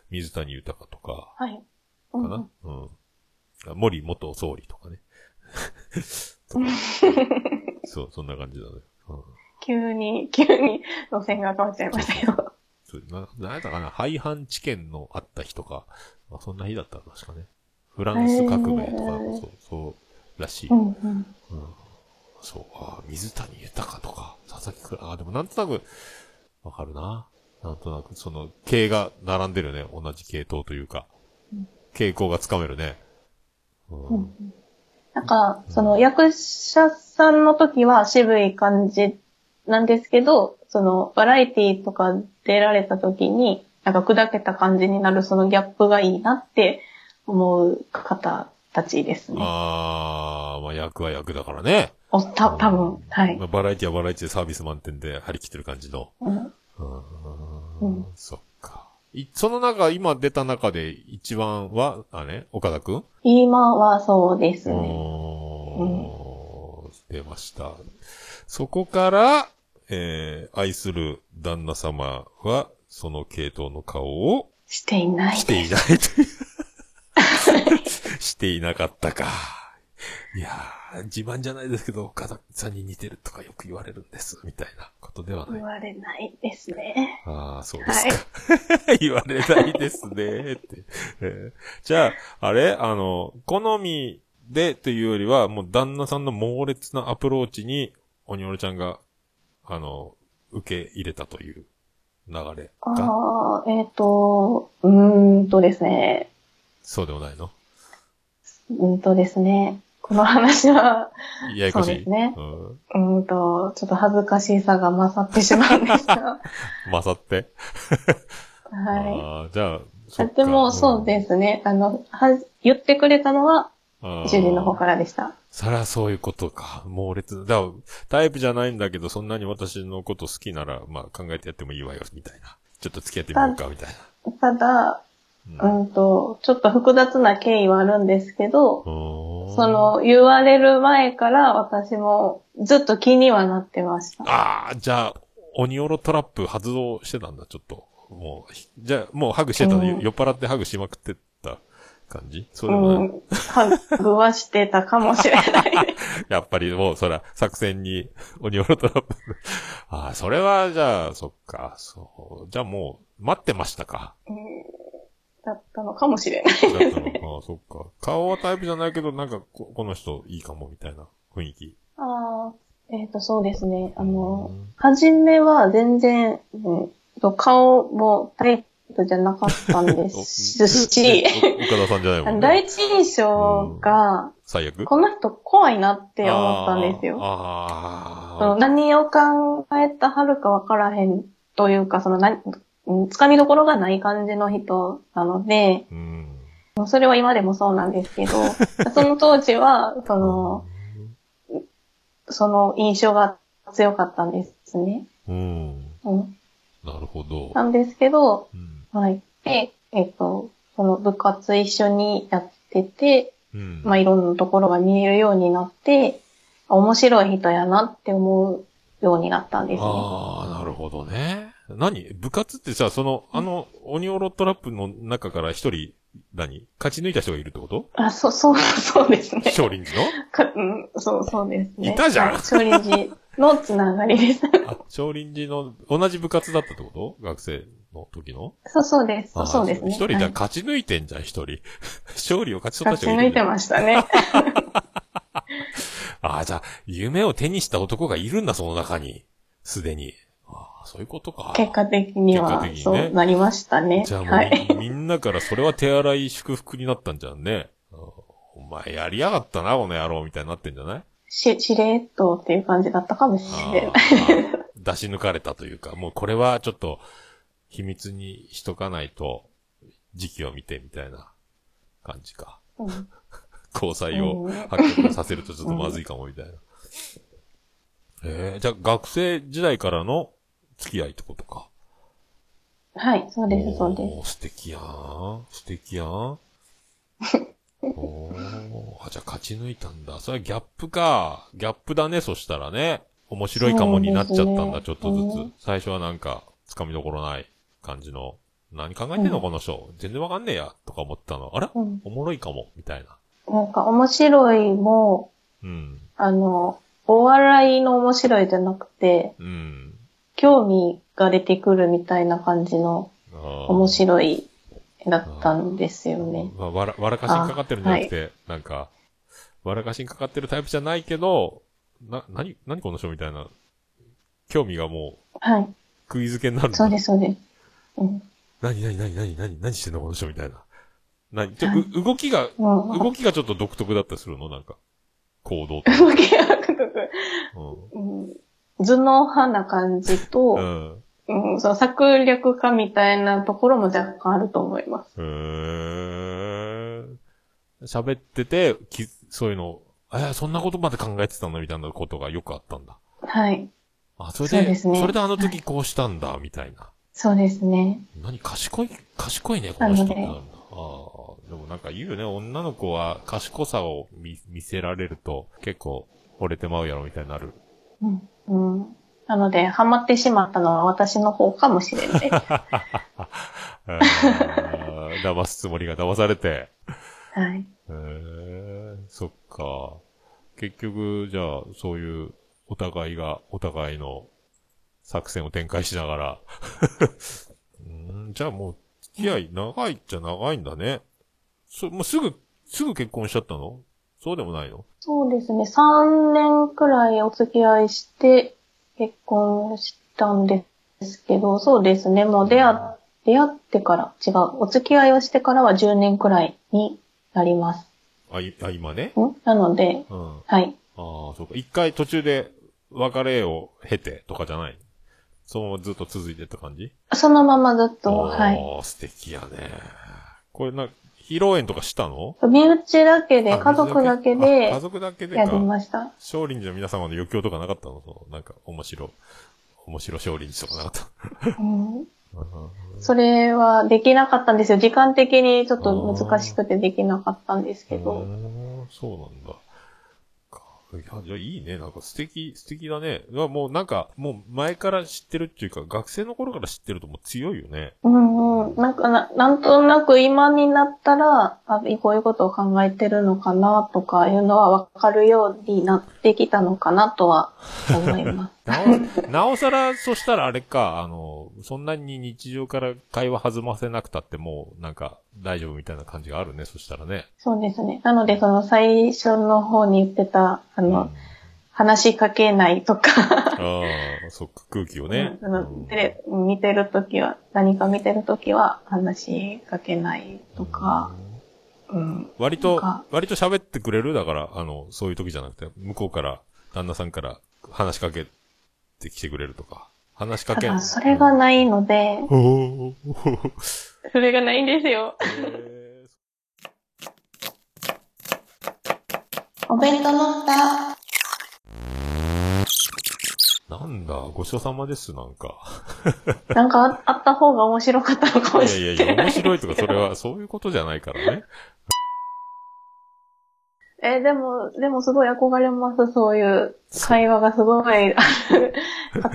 水谷豊とか、はい。かな、うんうん、あ森元総理とかね。と かそう、そんな感じだね。うん、急に、急に路線が変わっちゃいましたよ。そうな、なんやったかな？廃藩置県のあった日とか、まあ、そんな日だったら確かね。フランス革命とか、そう、そう、らしい。うんうん。そう、あー水谷豊とか、佐々木くん、あーでもなんとなく、わかるな。なんとなく、その、系が並んでるね。同じ系統というか。傾向がつかめるね。うん。なんか、その役者さんの時は渋い感じなんですけど、そのバラエティとか出られた時に、なんか砕けた感じになるそのギャップがいいなって思う方たちですね。あー、まあ役は役だからね。お、た、多分はいま。あ、バラエティはバラエティでサービス満点で張り切ってる感じの。うんうーうんん、そっその中、今出た中で一番は、あれ岡田くん？今はそうですね。おー出ました。そこから、えー、愛する旦那様は、その系統の顔をしていない。していない。していなかったか。いやー、自慢じゃないですけど、岡田さんに似てるとかよく言われるんです、みたいなことではない言。われないですね。ああ、そうですか。言われないですね、って。えーじゃあ、あれ？あの、好みでというよりは、もう旦那さんの猛烈なアプローチに、おにおろちゃんが、あの、受け入れたという流れが、ああ、えっ、と、うーんとですね。そうでもないの？うーんとですね。この話は、ややこしい。そうですねうん。うーんと、ちょっと恥ずかしさが勝ってしまうんですが。勝って？はああ、じゃあ、い。そっかでも、そうですね。あの、は、言ってくれたのは、うん主人の方からでした。そりゃそういうことか。猛烈。だからタイプじゃないんだけど、そんなに私のこと好きなら、まあ考えてやってもいいわよ、みたいな。ちょっと付き合ってみようか、みたいただ、な。うんと、ちょっと複雑な経緯はあるんですけど、うん。そ、の、言われる前から私もずっと気にはなってました。ああ、じゃあ、鬼オロトラップ発動してたんだ、ちょっと。もう、ひじゃあ、もうハグしてたの、うん酔っ払ってハグしまくってた感じ？そううでもない、ん。ハグはしてたかもしれない。やっぱりもう、そら、作戦に、鬼オロトラップ。ああ、それは、じゃあ、そっか、そう。じゃあもう、待ってましたか。だったのかもしれない。だったの。ああ、そっか。顔はタイプじゃないけど、なんかこ、この人いいかも、みたいな雰囲気。ああ、えっ、と、そうですね。あのうん、はじめは全然、うんと顔もタイプじゃなかったんですし、お岡田さんじゃないもんね。第一印象が、最悪この人怖いなって思ったんですよ。あーそのあ何を考えたはるかわからへんというか、その何、うんつかみどころがない感じの人なので、ー。うん。それは今でもそうなんですけど、その当時は、その、その印象が強かったんですね。うん。うん、なるほど。なんですけど、うん。はい。で、えっ、と、その部活一緒にやってて、うん。まあ、いろんなところが見えるようになって、面白い人やなって思うようになったんですね。ああ、なるほどね。何？部活ってさ、その、あの、鬼オロトラップの中から一人、何？勝ち抜いた人がいるってこと？あ、そう、そう、そうですね。少林寺の？かうん、そう、そうですね。いたじゃんはい少林寺のつながりです。あ、少林寺の同じ部活だったってこと？学生の時の？そう、そうです。あそうですね。一人じゃはい勝ち抜いてんじゃん、一人。勝利を勝ち取った勝ち抜いて人がいるんだよ。ましたね。ああ、じゃあ、夢を手にした男がいるんだ、その中に。すでに。そういうことか。結果的には、ねそうなりましたね。じゃあもう、はい。みんなからそれは手洗い祝福になったんじゃんね。あお前やりやがったな、この野郎、みたいになってんじゃない？し、しれっとっていう感じだったかもしあれない。出し抜かれたというか、もうこれはちょっと秘密にしとかないと、時期を見てみたいな感じか。うん交際をうん発覚させるとちょっとまずいかもみたいな。えー、じゃあ学生時代からの付き合いってことか。はい、そうです、そうです。素敵やん。素敵やん。おーあ、じゃあ勝ち抜いたんだ。それはギャップか。ギャップだね、そしたらね。面白いかもになっちゃったんだ、ちょっとずつ。最初はなんか、つかみどころない感じの。何考えてんの、うんこの人。全然わかんねえや。とか思ったの。あら、うんおもろいかも。みたいな。なんか面白いも、うん。あの、お笑いの面白いじゃなくて、うん。興味が出てくるみたいな感じの面面白いだったんですよね。まあ、わら、わらかしにかかってるんじゃなくて、なんか、わらかしにかかってるタイプじゃないけど、な、なに、なにこの人みたいな、興味がもう、はい。食い付けになるんだそうです、そうです。うん。なになになになになに何してんのこの人みたいな。なにちょ、はいう動きが、うん、動きがちょっと独特だったりするの？なんか、行動。動きがくくくううん頭脳派な感じと、ん。うん。うん、その策略家みたいなところも若干あると思います。へー。喋ってて、き、そういうの、え、そんなことまで考えてたのみたいなことがよくあったんだ。はい。あ、それで、そねそれであの時こうしたんだ、みたいな。そうですね。何賢い、賢いね、この人ってなるんなだ。ああ、でもなんか言うよね、女の子は賢さを見見せられると結構惚れてまうやろみたいになる。うん。うん。なので、ハマってしまったのは私の方かもしれない。騙すつもりが騙されて。はい。へえそっか。結局、じゃあ、そういう、お互いが、お互いの作戦を展開しながら。うんじゃあもう、付き合い長いっちゃ長いんだね。そ、もうすぐ、すぐ結婚しちゃったの？そうでもないの？そうですね。3年くらいお付き合いして結婚したんですけど、そうですね。もう出会、出会ってから、違う。お付き合いをしてからは10年くらいになります。あ、いあ今ね？ん？なので、うん。あはい。あ、そうか。一回途中で別れを経てとかじゃないそのままずっと続いてった感じ？そのままずっと、ああはい。素敵やね。これな、披露宴とかしたの？身内だけで、あ家族だけあで家族だけでやりか。ました。少林寺の皆様の余興とかなかったの？そのなんか、面白、面白少林寺とかなかった？うん それはできなかったんですよ。時間的にちょっと難しくてできなかったんですけうど。そうなんだ。かいや、じゃあいいね。なんか素敵、素敵だね。もうなんか、もう前から知ってるっていうか、学生の頃から知ってるともう強いよね。うんうん。なんかな、なんとなく今になったら、あこういうことを考えてるのかなとかいうのはわかるようになってきたのかなとは思います。なお、なおさら、そしたらあれか、あの、そんなに日常から会話弾ませなくたってもう、なんか、大丈夫みたいな感じがあるね、そしたらね。そうですね。なので、その最初の方に言ってた、あの、うん話しかけないとか、ああ、そっか、空気をね。うんテレ見てるときは、何か見てるときは話しかけないとか、うん。割と割と喋ってくれる？だから、あの、そういう時じゃなくて、向こうから、旦那さんから話しかけてきてくれるとか。話しかけ。ただ、それがないので、おーそれがないんですよ。へお弁当の蓋。ーななんだ、ごちそうさまです、なんか。なんかああった方が面白かったのかもいしれない。やいやいや、面白いとか、それは、そういうことじゃないからね。え、でも、でもすごい憧れます、そういう会話がすごい。家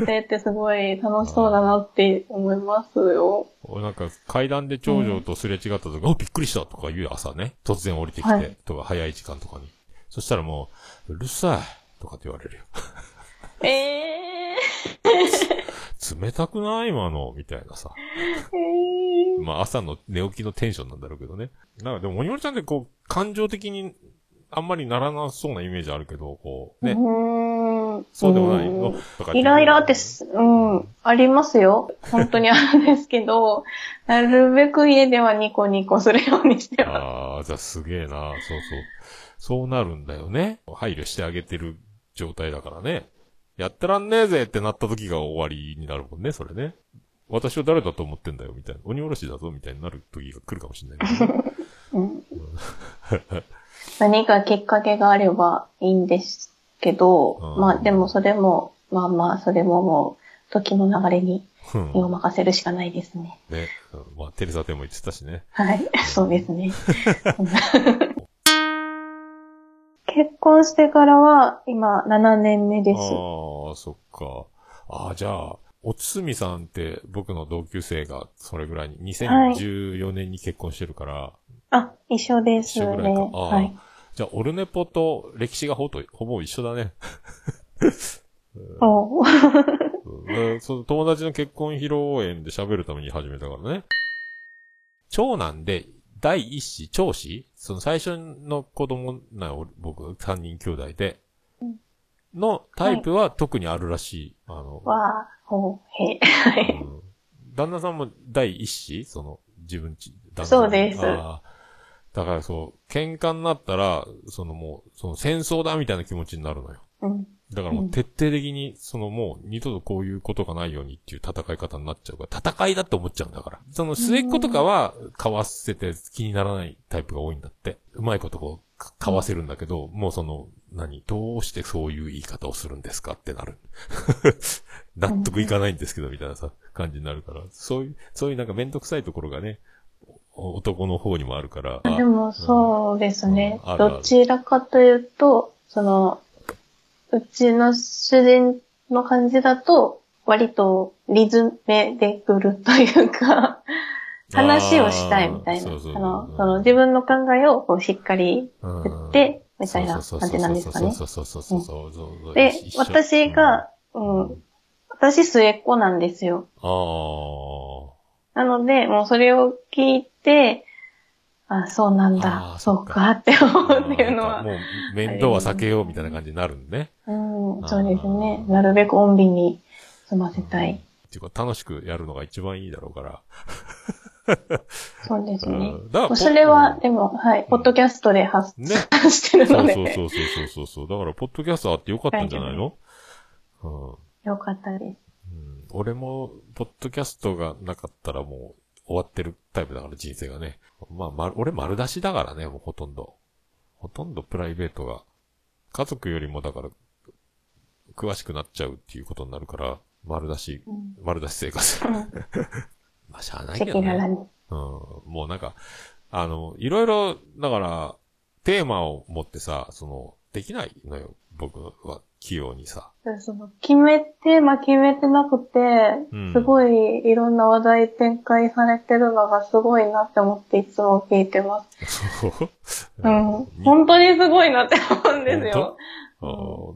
庭ってすごい楽しそうだなって思いますよ。俺なんか、階段で長女とすれ違った時、お、びっくりしたとか言う朝ね。突然降りてきて、はいとか、早い時間とかに。そしたらもう、うるさいとかって言われるよ。え冷たくない今の？みたいなさ。ー、えー、まあ朝の寝起きのテンションなんだろうけどね。なんかでも、もにもりちゃんってこう、感情的にあんまりならなそうなイメージあるけど、こう、ね。うーん。そうでもないうんのとかイライラってす、うん、ありますよ。本当にあるんですけど、なるべく家ではニコニコするようにしてます。ああ、じゃあすげえな。そうそう。そうなるんだよね。配慮してあげてる状態だからね。やってらんねえぜってなった時が終わりになるもんね、それね。私を誰だと思ってんだよ、みたいな。鬼おろしだぞ、みたいになる時が来るかもしれないね、うん何かきっかけがあればいいんですけど、うんまあでもそれも、まあまあそれももう時の流れにうん身を任せるしかないですね。ね。うんまあ、テレサテも言ってたしね。はい、そうですね。結婚してからは今7年目です。ああ、そっか。ああ、じゃあ、おつみさんって僕の同級生がそれぐらいに、2014年に結婚してるから、あ、一緒です一緒ぐらいかね。。ああはい。じゃあ、オルネポと歴史がほとほぼ一緒だね。おうん。その友達の結婚披露宴で喋るために始めたからね。長男で、第一子、長子？その最初の子供な俺僕、三人兄弟で、のタイプは特にあるらしい。あの、わー、ほう、へ、はい。うん。旦那さんも第一子？その、自分ち、旦那さん。そうです。だからそう、喧嘩になったら、そのもう、その戦争だみたいな気持ちになるのよ。うん。だからもう徹底的に、そのもう二度とこういうことがないようにっていう戦い方になっちゃうから、戦いだって思っちゃうんだから。その末っ子とかは、かわせて気にならないタイプが多いんだって。うまいことこう、かかわせるんだけど、もうその、何、どうしてそういう言い方をするんですかってなる。納得いかないんですけど、みたいなさ、感じになるから。そういう、そういうなんかめんどくさいところがね、お男の方にもあるから。あでもそうですねどちらかというと、その、うちの主人の感じだと、割とリズメで来るというか、話をしたいみたいな。その、その自分の考えをこうしっかりうん言って、みたいな感じなんですかね。そうそうそう。で私が、うん、私末っ子なんですよ。ああ。なので、もうそれを聞いて、あ、そうなんあだ、ーそうかって思うっていうのはも、う、面倒は避けようみたいな感じになるんね。うん、そうですね。なるべく穏便に済ませたい。っていうか、楽しくやるのが一番いいだろうから。そうですねうん。だからそれは、うんでも、はい、ポッドキャストで発ね。散してるそうので、そうそうそうそうそう。だから、ポッドキャストあってよかったんじゃないの？うん。よかったです。うん俺も、ポッドキャストがなかったらもう終わってるタイプだから人生がね。まあ、ま、俺丸出しだからね、もうほとんど。ほとんどプライベートが。家族よりもだから、詳しくなっちゃうっていうことになるから、丸出し、うん丸出し生活。うん まあ、しゃあない赤けどね。うん。もうなんか、あの、いろいろ、だから、テーマを持ってさ、その、できないのよ。僕は、器用にさ。その決め、テーマ決めてなくて、うんすごいいろんな話題展開されてるのがすごいなって思っていつも聞いてます。そう？うん。に本当にすごいなって思うんですよ。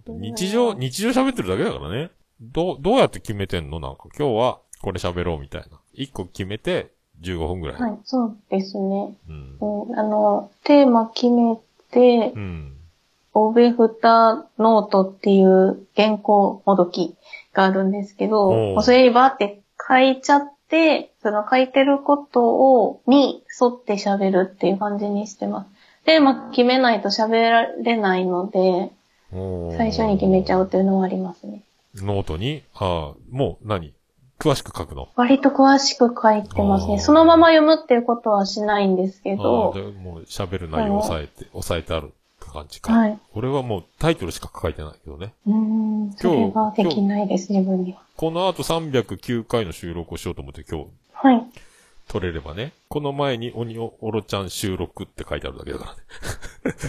日常、日常喋ってるだけだからね。どう、どうやって決めてんの？なんか今日はこれ喋ろうみたいな。一個決めて15分ぐらい。はい、そうですね。うん。うん、あの、テーマ決めてう、ん。オベフタノートっていう原稿もどきがあるんですけど、おうもうそれにバーって書いちゃって、その書いてることを、に沿って喋るっていう感じにしてます。テーマ決めないと喋られないので、最初に決めちゃう。うっていうのはありますね。ノートに、ああ、もう何？詳しく書くの？割と詳しく書いてますあーね。そのまま読むっていうことはしないんですけああど、でもう喋る内容を抑えて、抑えてある感じか。はい。俺はもうタイトルしか書いてないけどね。うーん、それができないです、自分には。この後309回の収録をしようと思って今日はい。撮れればね。この前に鬼おろちゃん収録って書いてあるだけだからね。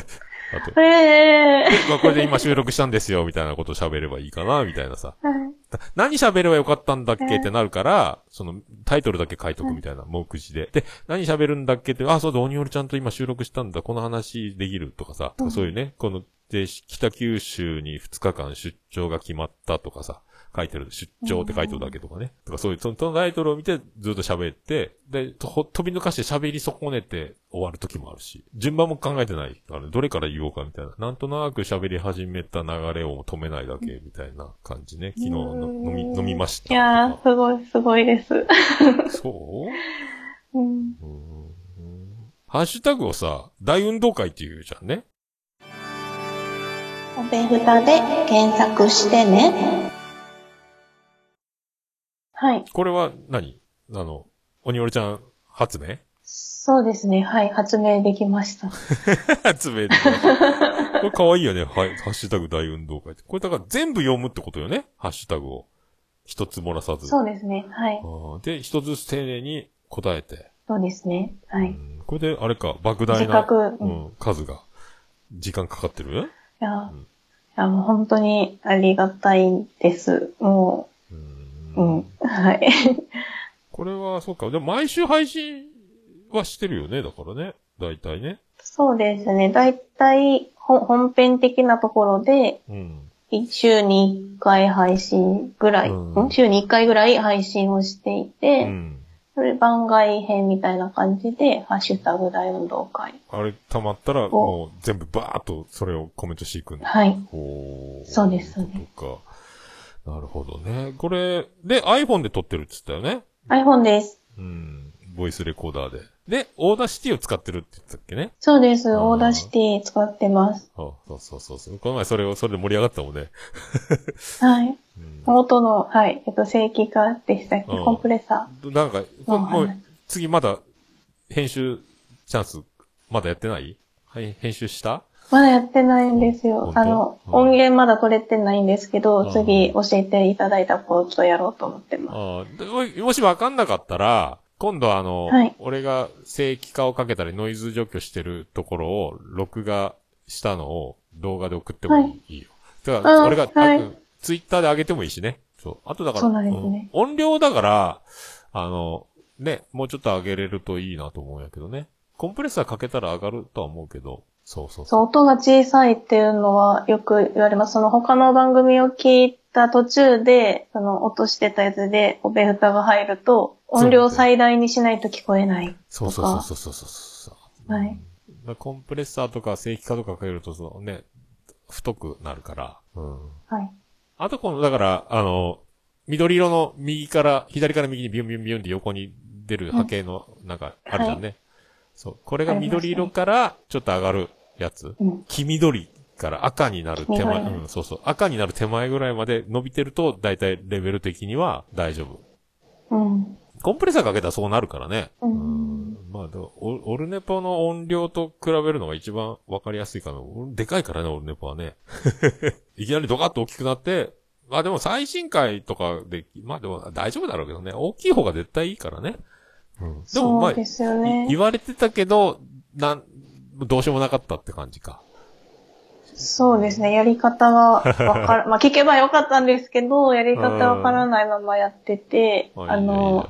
あと、ええまあこれで今収録したんですよ、みたいなこと喋ればいいかな、みたいなさ。ー。はい。何喋ればよかったんだっけ？ってなるから、そのタイトルだけ書いとくみたいな、目次で。で、何喋るんだっけ？って、あ、そうだ、鬼おろちゃんと今収録したんだ、この話できるとかさ、うん。そういうね、この、で、北九州に2日間出張が決まったとかさ、書いてる、出張って書いてるだけとかね。とかそういう、そのそのタイトルを見てずっと喋って、で、と飛び抜かして喋り損ねて終わる時もあるし、順番も考えてないから、ね、どれから言おうかみたいな。なんとなく喋り始めた流れを止めないだけみたいな感じね。昨日飲み、飲みましたいやー、すごい、すごいです。そう？うん。うーんハッシュタグをさ、大運動会って言うじゃんね。おべふたで検索してね。はい。これは何？あの、鬼折ちゃん発明？そうですね。はい。発明できました。発明で。これ可愛いよね。はい。ハッシュタグ大運動会って。これだから全部読むってことよね？ハッシュタグを。一つ漏らさず。そうですね。はい。で、一つずつ丁寧に答えて。そうですね。はい。これで、あれか、莫大な、ううんん、数が、時間かかってる？やー、うんいやもう本当にありがたいです。もうう、うんん。はい。これは、そうか。でも毎週配信はしてるよね。だからね。大体ね。そうですね。だいたいほ本編的なところで、うん。い週に1回配信ぐらい、うんん週に1回ぐらい配信をしていて、うん。それ番外編みたいな感じで、ハッシュタグ大運動会。あれ溜まったら、もう全部バーっとそれをコメントしていくんだ。はい。そうですそうですとか。なるほどね。これ、で、iPhone で撮ってるって言ったよね？iPhone です。うん。ボイスレコーダーで。で、 Audacity を使ってるって言ったっけね？そうです。 Audacity 使ってます。あそうそうそうそう。この前それを、それで盛り上がったもんね。はい。うん元の、はい、えっと、正規化でしたっけ、うんコンプレッサなんか、もう話。、次まだ、編集チャンス、まだやってない？はい、編集した？まだやってないんですよ。あの、うん音源まだ取れてないんですけうど、ん次教えていただいたコードやろうと思ってます。ももしわかんなかったら、今度あの、はい俺が正規化をかけたりノイズ除去してるところを録画したのを動画で送ってもいい,、よ。だから、あ俺が、はいあツイッターで上げてもいいしね。そう。あとだから、ねうん音量だから、あの、ね、もうちょっと上げれるといいなと思うんやけどね。コンプレッサーかけたら上がるとは思うけど、そうそうそう、音が小さいっていうのはよく言われます。その他の番組を聞いた途中で、その落としてたやつで、おべふたが入ると、音量を最大にしないと聞こえない。そうそうそうそうそうそうそう。はいコンプレッサーとか正規化とかかけると、そのね、太くなるから。うん。はい。あとこの、だから、あの、緑色の右から、左から右にビュンビュンビュンって横に出る波形の、なんか、あるじゃんね。そう。これが緑色からちょっと上がるやつ。うん。黄緑から赤になる手前、うん、そうそう。赤になる手前ぐらいまで伸びてると、だいたいレベル的には大丈夫。うん。コンプレッサーかけたらそうなるからね。うんまあ、でもオオルネポの音量と比べるのが一番わかりやすいかな。でかいからね、オルネポはね。いきなりドカッと大きくなって、まあでも最新回とかで、まあでも大丈夫だろうけどね。大きい方が絶対いいからね。うん、でもまあ、そうですよいね。言われてたけど、なん、どうしようもなかったって感じか。そうですね。やり方はわから、まあ聞けばよかったんですけど、やり方わからないままやってて、あの、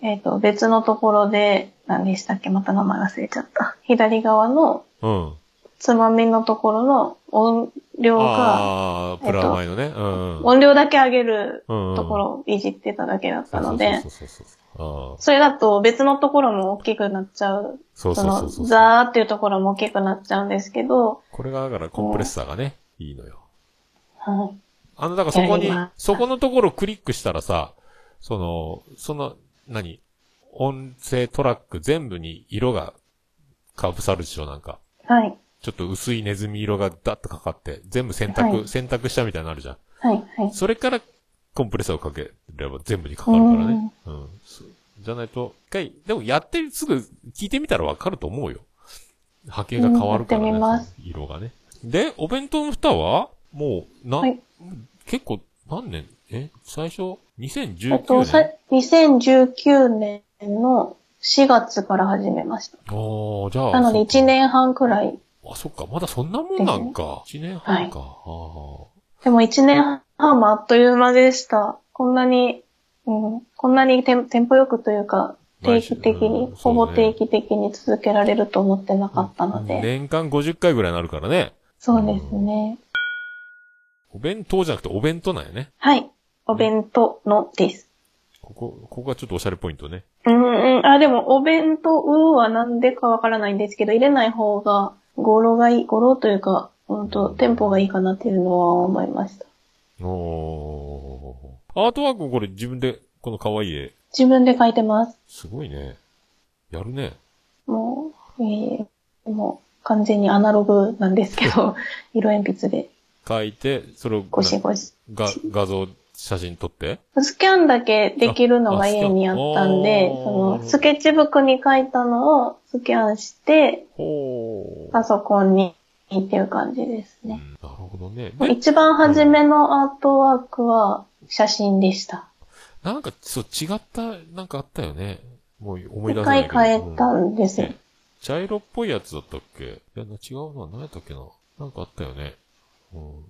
いやいや、えっ、と、別のところで、何でしたっけ？また名前忘れちゃった。左側のうん。うん。つまみのところの音量が、ああ、プラマイのね。うん。音量だけ上げるうんところをいじってただけだったのでそ、れだと別のところも大きくなっちゃう。そうその、そうそうそう。ザーっていうところも大きくなっちゃうんですけど、これがだからコンプレッサーがね、いいのよ。はい。あの、だからそこにそこのところをクリックしたらさ、その、その、何音声トラック全部に色がかぶさるでしょ、なんか。はい。ちょっと薄いネズミ色がダッとかかって、全部選択、はい選択したみたいになるじゃん。はい。はい。それからコンプレッサーをかければ全部にかかるからね。うん。じゃないと、一回、でもやってすぐ聞いてみたらわかると思うよ。波形が変わるからね。う色がね。で、お弁当の蓋はもう、な、はい結構、何年？え？最初、えっ2019と、さ年2019年の4月から始めました。ああ、じゃあ。なのでそっか1年半くらい。あ、そっか。まだそんなもんなんか。1年半か。あでも1年半もあっという間でした。こんなに、うん、こんなにテンテンポよくというか、定期的うんに、ほぼ定期的に続けられると思ってなかったあので。年間50回ぐらいになるからね。そうですね。お弁当じゃなくてお弁当なんやね。はい。お弁当のです。ここ、ここがちょっとおしゃれポイントね。うんうん。あ、でも、お弁当はなんでかわからないんですけど、入れない方が、語呂がいい、語呂というか、うんと、テンポがいいかなっていうのは思いました。おー。アートワークこれ自分で、この可愛い絵。自分で書いてます。すごいね。やるね。もう、えー、もう、完全にアナログなんですけど、色鉛筆で書いて、それをゴシゴシ。が画像、写真撮って。スキャンだけできるのが家にあったんで、その、どスケッチブックに書いたのをスキャンして。パソコンにっていう感じですね。うんなるほどね。で、一番初めのアートワークは写真でした。なんか、そう、違った、なんかあったよね。もう思い出一せない回けど。変えたんですよね。茶色っぽいやつだったっけ？いや、な違うな。何やったっけな？なんかあったよね。うん。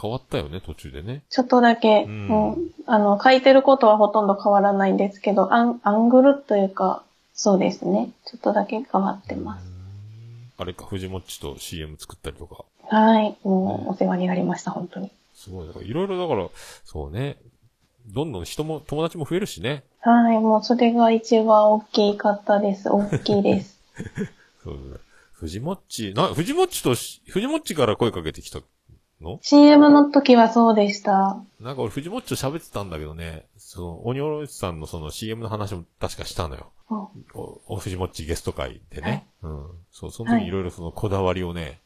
変わったよね、途中でね。ちょっとだけ、うんもう、あの、書いてることはほとんど変わらないんですけど、アンアングルというか、そうですね。ちょっとだけ変わってます。あれか、藤もっちと CM 作ったりとか。はい。もう、お世話になりました、本当に。すごい。だからいろいろだから、そうね。どんどん人も、友達も増えるしね。はい。もう、それが一番大きかったです。大きいです。そうだね。藤もっち、な、藤もっちとし、藤もっちから声かけてきたの？CM の時はそうでした。なんか俺藤もっちと喋ってたんだけどね、その、鬼おろしさんのその CM の話も確かしたのよ。うんお、お藤もっちゲスト会でね。うん。そう、そのはい時いろいろそのこだわりをね、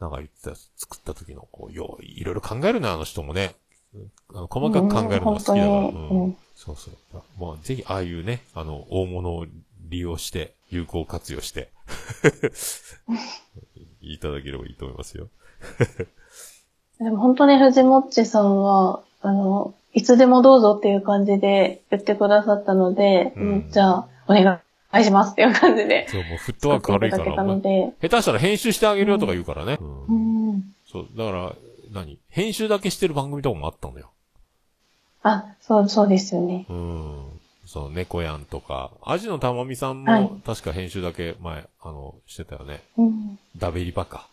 なんか言ってた、作った時の、こう、よう、いろいろ考えるね、あの人もね。うんあの細かく考えるのが好きだから。うんうんそうそう。まあ、ぜひ、ああいうね、あの、大物を利用して、有効活用して、いただければいいと思いますよ。でも本当に藤もっちさんは、あの、いつでもどうぞっていう感じで言ってくださったので、うんうんじゃあ、お願いしますっていう感じでそう、もうフットワーク軽いから、下手したら編集してあげるよとか言うからね。うんうん。そう、だから、何？編集だけしてる番組とかもあったのよ。あ、そう、そうですよね。うん。その、猫やんとか、アジのたまみさんはいも、確か編集だけ前、あの、してたよね。うん。ダベリバか。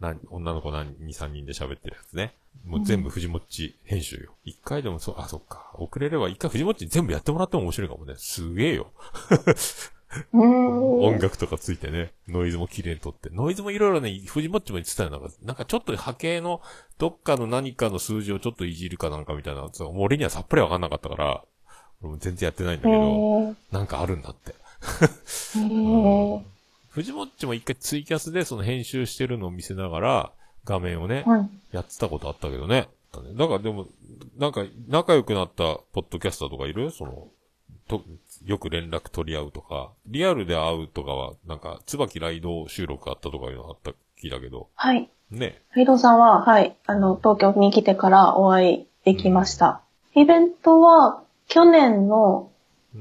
な、女の子何、2、3人で喋ってるやつね。もう全部藤もっち編集よ。一、回でもそう、あ、そっか。遅れれば一回藤もっち全部やってもらっても面白いかもね。すげえよ。うん。音楽とかついてね。ノイズも綺麗に撮って。ノイズもいろいろね、藤もっちも言ってたよ。なんか、なんかちょっと波形のどっかの何かの数字をちょっといじるかなんかみたいな。もう俺にはさっぱりわかんなかったから、俺も全然やってないんだけへど、ーなんかあるんだって。へー藤もっちも一回ツイキャスでその編集してるのを見せながら、画面をね、はい。やってたことあったけどね。だからでも、なんか仲良くなったポッドキャスターとかいる？その、と、よく連絡取り合うとか、リアルで会うとかは、なんか、椿ライド収録あったとかいうのあった気だけど、はい。ね。フィドさんは、はい、あの、東京に来てからお会いできました。イベントは、去年の、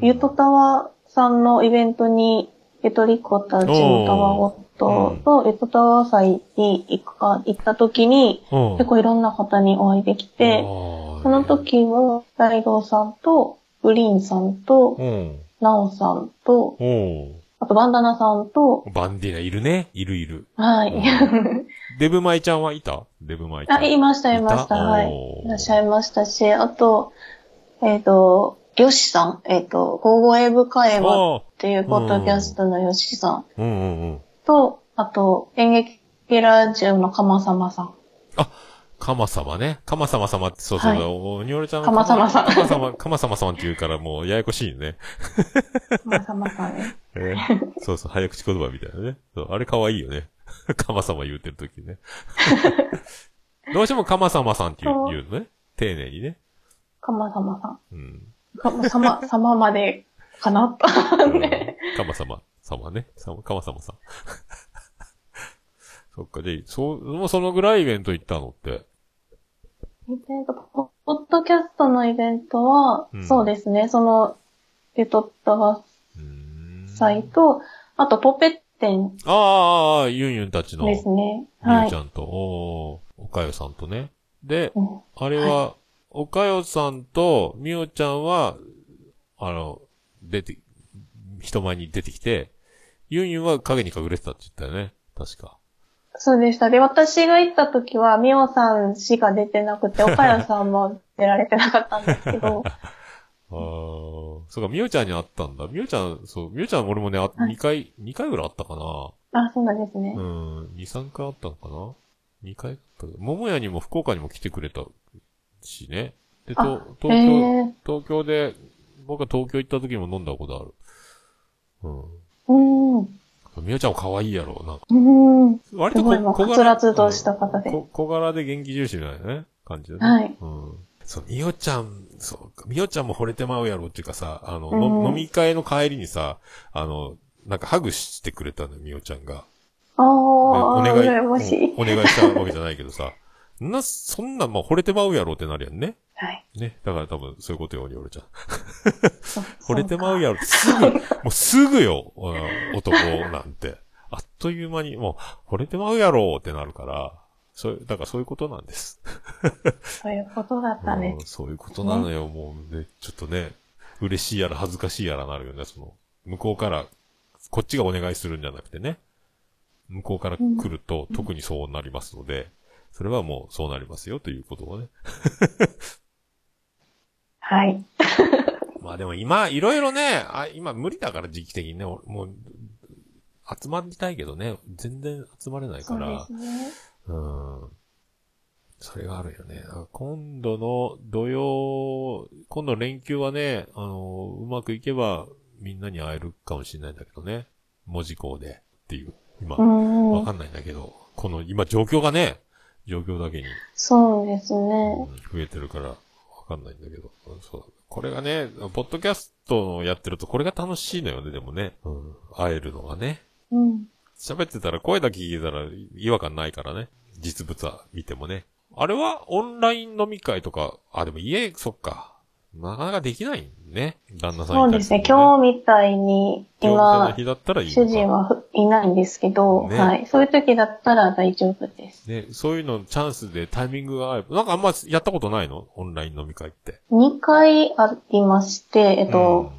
ゆとたわさんのイベントに、ゆとりっ子たちのたわごとと、ゆとたわ祭に行くか、行った時に、うん。結構いろんな方にお会いできて、そその、時も、ライドウさんと、グリーンさんとう、ん。ナオさんと、うん。あとバンダナさんと、バンディーナいるね。いるいる。はい。デブマイちゃんはいた？デブマイちゃん。あ、いました、いました。はい。いらっしゃいましたし、あと、えっ、と、ヨシさん、えっ、と、ゴーゴエブ会話あっていうポッドキャストのヨシさんうんうんうん。と、あと、演劇ラジオのカマサマさん。カマ様ね。カマ様様って、そうそう、はいおにょれちゃんカマ様さんカマ様、カマ様様って言うからもうややこしいね。カマサマさんね。えーそうそう、早口言葉みたいなね。そうあれ可愛いよね。カマ様言うてるときね。どうしてもカマ様さんって言う言うのね。丁寧にね。カマサマさん。うん。カマサマ、様までかなうんね。カマ様、様ね。様カマ様さん。そっか、で、そう、もうそのぐらいイベント行ったのって。イベント、ポポッドキャストのイベントは、うんそうですね、その、レトッタワうーん祭と、あと、ポペッテンああああ、ユンユンたちの、みですね。ゆはいち。ゃんと、おーおかよさんとね。で、うんあれは、おかよさんとみおちゃんは、あの、出て、人前に出てきて、ユンユンは影に隠れてたって言ったよね。確か。そうでした。で、私が行った時は、ミオさんしか出てなくて、岡谷さんも出られてなかったんですけど、ああ、そうか、みおちゃんに会ったんだ。みおちゃん、そう、みおちゃん俺もね、あはい2回、2回ぐらいあったかな。あ、そうなんですね。うん、2、3回あったのかな ?2 回あった。桃屋にも福岡にも来てくれたしね。で、とあ東京、東京で、僕は東京行った時も飲んだことある。うん。うーん。みおちゃんも可愛いやろ、なんか。うーん。割とこすごいもう、はつとした方で。こ小柄で元気重視なね、感じでね。はい。うん。そう、みおちゃん、そうか、みおちゃんも惚れてまうやろっていうかさ、あの、うんの飲み会の帰りにさ、あの、なんかハグしてくれたのよ、みおちゃんが。ああ、お願い、お願いしたわけじゃないけどさ。な、そんな、まあ、惚れてまうやろってなるやんね。はい。ね。だから多分、そういうことよ、りちゃん。そ惚れてまうや。やろって、すぐ、もうすぐよ、うん男なんて。あっという間に、もう、惚れてまうやろってなるから、そういう、だからそういうことなんです。そういうことだったねうん。そういうことなのよ、もうね、ちょっとね、嬉しいやら恥ずかしいやらなるよね、その、向こうから、こっちがお願いするんじゃなくてね、向こうから来ると、特にそうなりますので、それはもうそうなりますよということをね。はい。まあでも今、いろいろね、あ今無理だから時期的にね、俺もう、集まりたいけどね、全然集まれないそうでからす、ね。うん。それがあるよね。今度の土曜、今度の連休はね、あの、うまくいけばみんなに会えるかもしれないんだけどね。文字工でっていう。今、わかんないんだけど、この今状況がね、状況だけに、そうですうんね。増えてるからわかんないんだけど、うんそう。これがね、ポッドキャストをやってるとこれが楽しいのよね、でもね。うん。会えるのがね。うん。喋ってたら声だけ聞いたら違和感ないからね。実物は見てもね。あれはオンライン飲み会とか、あ、でも家、そっか。なかなかできないね。旦那さんそうですね。今日みたいに、今今、日だったらいいのか主人はふいないんですけど、ねはい。そういう時だったら大丈夫です。ね、そういうのチャンスでタイミングが合えば、なんかあんまやったことないの？オンライン飲み会って。2回ありまして、えっうんと、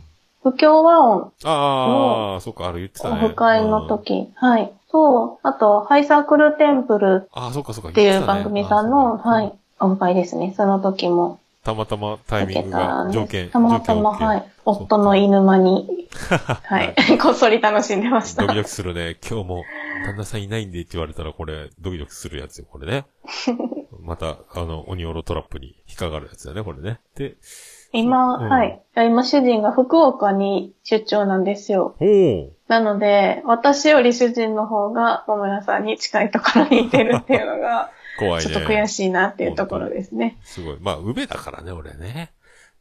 不協和音、ああ、そっか、ある言ってたね。オフ会のうん時、はい。と、あと、ハイサークルテンプルああ、そっかそっか。っていう番組さんの、あそうはい、オフ会ですね。その時もたまたまタイミング。が条件、たまたま、はい。夫の犬間に、はい。こっそり楽しんでましたドキ。ドキするね。今日も、旦那さんいないんでって言われたら、これ、ドキドキするやつよ、これね。また、あの、鬼おろトラップに引っかかるやつだね、これね。で、今、うんはい。今、主人が福岡に出張なんですよ。なので、私より主人の方が、桃屋さんに近いところにいてるっていうのが、怖いね。ちょっと悔しいなっていうところですね。すごい。まあ、宇部だからね、俺ね。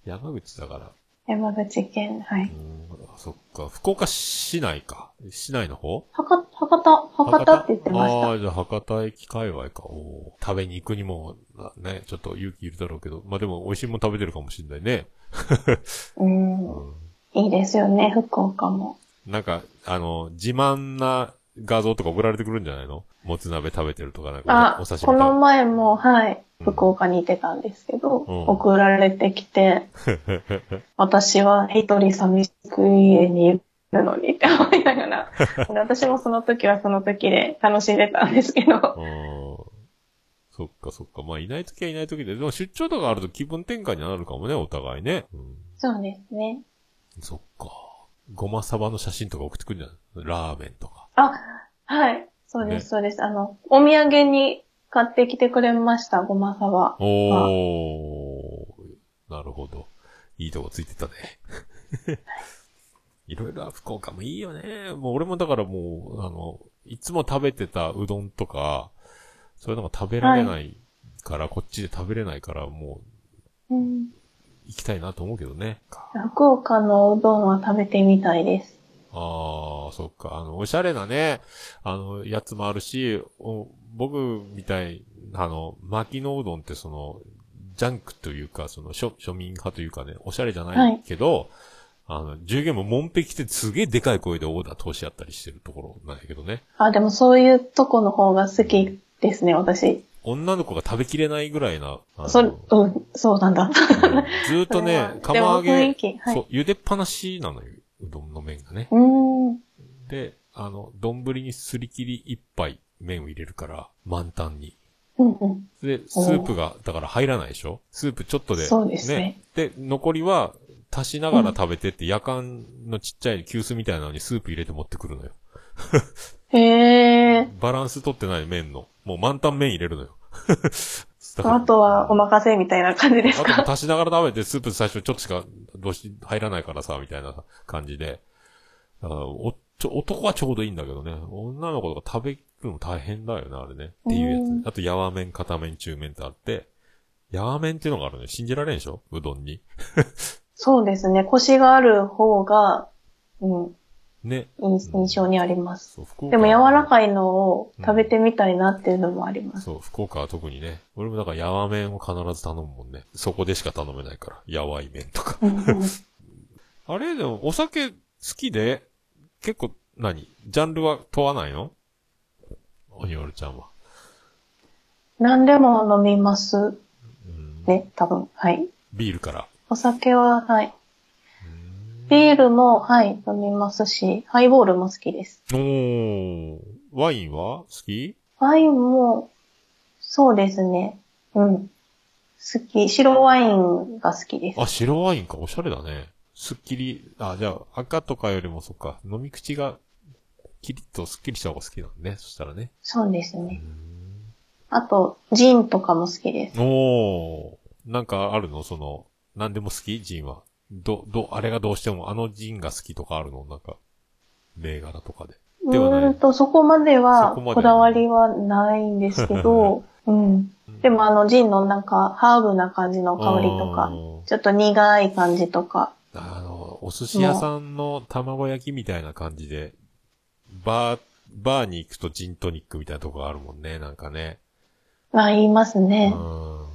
山口だから。山口県、はい。うん、そっか。福岡市内か。市内の方？博博多、博多って言ってましあた。あ、じゃあ博多駅界隈か。おー食べに行くにも、なね、ちょっと勇気いるだろうけど。まあでも、美味しいもん食べてるかもしれないね。うん。うんいいですよね、福岡も。なんか、あの、自慢な画像とか送られてくるんじゃないの？もつ鍋食べてるとか、なんかあお、刺身この食前も、はい、うん福岡にいてたんですけど、うん送られてきて、べ 私は一人寂しく家にいるのにって思いながら、で私もその時はその時で楽しんでたんですけど、うんそっかそっか。まあ、いないときはいないときで。でも出張とかあると気分転換になるかもね、お互いね。うん、そうですね。そっか。ごまサバの写真とか送ってくるんじゃないラーメンとか。あ、はい。そうでねす、そうです。あの、お土産に買ってきてくれました、ごまさば。おー。なるほど。いいとこついてたね。いろいろ福岡もいいよね。もう俺もだからもう、あの、いつも食べてたうどんとか、そういうのが食べられないから、こっちで食べれないから、もううん、行きたいなと思うけどね。福岡のうどんは食べてみたいです。あああ、そっか。あの、おしゃれなね、あの、やつもあるし、お僕みたい、あの、巻きのうどんってその、ジャンクというか、その、庶庶民派というかね、おしゃれじゃないけど、あの、従業員もモンペ来てすげえでかい声でオーダー通し合ったりしてるところなんやけどね。あ、でもそういうとこの方が好きですね、私。女の子が食べきれないぐらいな。それ、うん、そうなんだ。うんずーっとね 釜揚げはいそう、茹でっぱなしなのよ、うどんの麺がね。で、あの、丼にすり切り一杯麺を入れるから、満タンに。うんうん。で、スープが、だから入らないでしょ？スープちょっとで。そうですねで、残りは、足しながら食べてって、夜間のちっちゃい急須みたいなのにスープ入れて持ってくるのよ。へえ。バランス取ってない麺の。もう満タン麺入れるのよ。あとはお任せみたいな感じですあと足しながら食べて、スープ最初ちょっとしか、どうし、入らないからさ、みたいな感じで。だからおちょ男はちょうどいいんだけどね。女の子とか食べるの大変だよね、あれね。っていうやうんつ。あと、やわ麺、片麺、中麺ってあって、やわ麺っていうのがあるね。信じられんでしょ？うどんに。そうですね。腰がある方が、うん、ね。印印象にあります。でも柔らい。かいのを食べてみたいなっていうのもあります。そう、福岡は特にね。俺もだから、やわ麺を必ず頼むもんね。そこでしか頼めないから。やわい麺とか。うんうん あれでも、お酒好きで、結構、何？ジャンルは問わないの？オニオルちゃんは。何でも飲みますうんね、多分。はい。ビールから。お酒は、はい。ビールも、はい、飲みますし、ハイボールも好きです。おー。ワインは好き？ワインも、そうですね。うん。好き。白ワインが好きです。あ、白ワインか。おしゃれだね。すっきり、あ、じゃあ、赤とかよりもそっか、飲み口が、キリッとすっきりした方が好きなんね。そしたらね。そうですね。あと、ジンとかも好きです。おー。なんかあるの？その、何でも好き？ジンは。ど、ど、あれがどうしても、あのジンが好きとかあるの？なんか、銘柄とかで。うではないーんと、そこまでそはこだわりはないんですけど、うん。でもあの、ジンのなんか、ハーブな感じの香りとかちょっと苦い感じとか、あの、お寿司屋さんの卵焼きみたいな感じで、バー、バーに行くとジントニックみたいなとこがあるもんね、なんかね。まあ言いますうね。ん。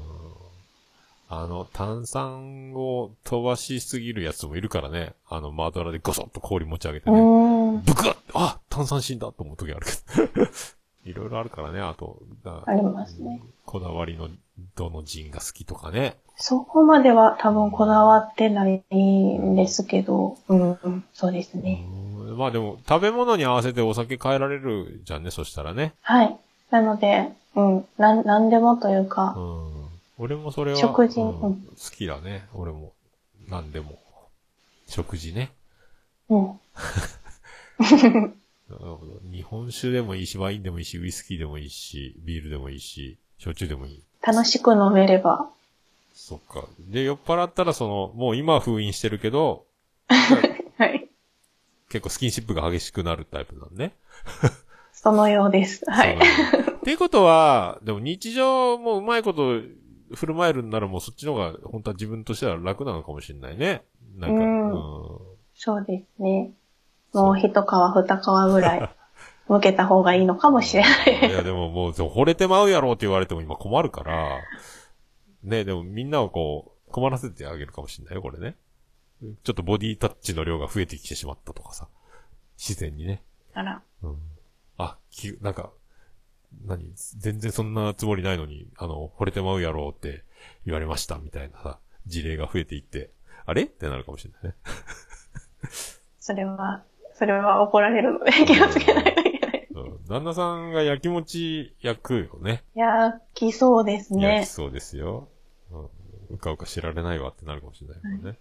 あの、炭酸を飛ばしすぎるやつもいるからね。あの、マドラでゴソッと氷持ち上げてうね。ブクッあ炭酸死んだと思う時あるけど。いろいろあるからね、あと。だありますね。こだわりの、どのジンが好きとかね。そこまでは多分こだわってないんですけど、うん、うん、そうですね。うんまあでも、食べ物に合わせてお酒変えられるじゃんね、そしたらね。はい。なので、うん、なん、なんでもといううか、ん。俺もそれは、食事うんうん好きだね。俺も。なんでも。食事ね。うん。なるほど。日本酒でもいいし、ワインでもいいし、ウイスキーでもいいし、ビールでもいいし、焼酎でもいい。楽しく飲めれば、そっか。で、酔っ払ったらその、もう今は封印してるけど、はい。結構スキンシップが激しくなるタイプなんね。そのようです。はい。っていうことは、でも日常もうまいこと振る舞えるんならもうそっちの方が本当は自分としては楽なのかもしれないね。なんか、うんうんそうですね。もう一皮二皮ぐらい、向けた方がいいのかもしれない。いや、でももう、惚れてまうやろうって言われても今困るから、ね、でもみんなをこう、困らせてあげるかもしれないよ、これね。ちょっとボディタッチの量が増えてきてしまったとかさ。自然にね。あら。うん。あ、き、なんか、何全然そんなつもりないのに、あの、惚れてまうやろうって言われました、みたいなさ、事例が増えていって、あれ？ってなるかもしれないね。それは、それは怒られるので気をつけないといけない。うん。旦那さんが焼きもち焼くよね。焼きそうです焼ねき。そうですよ。うん。うかうか知られないわってなるかもしれないもんね。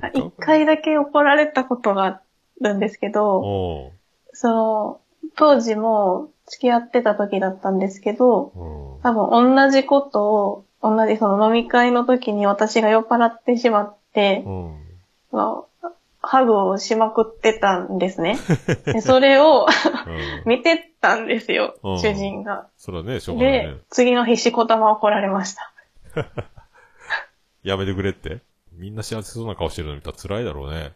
あうかうか一回だけ怒られたことがあるんですけど、その、当時も付き合ってた時だったんですけど、うん。多分同じことを、同じその飲み会の時に私が酔っ払ってしまって、うん。そのハグをしまくってたんですね。でそれをうん。見てたんですようん、主人が。それはね、しょうがないでね。、次の日しこたま怒られました。やめてくれってみんな幸せそうな顔してるの見たら辛いだろうね。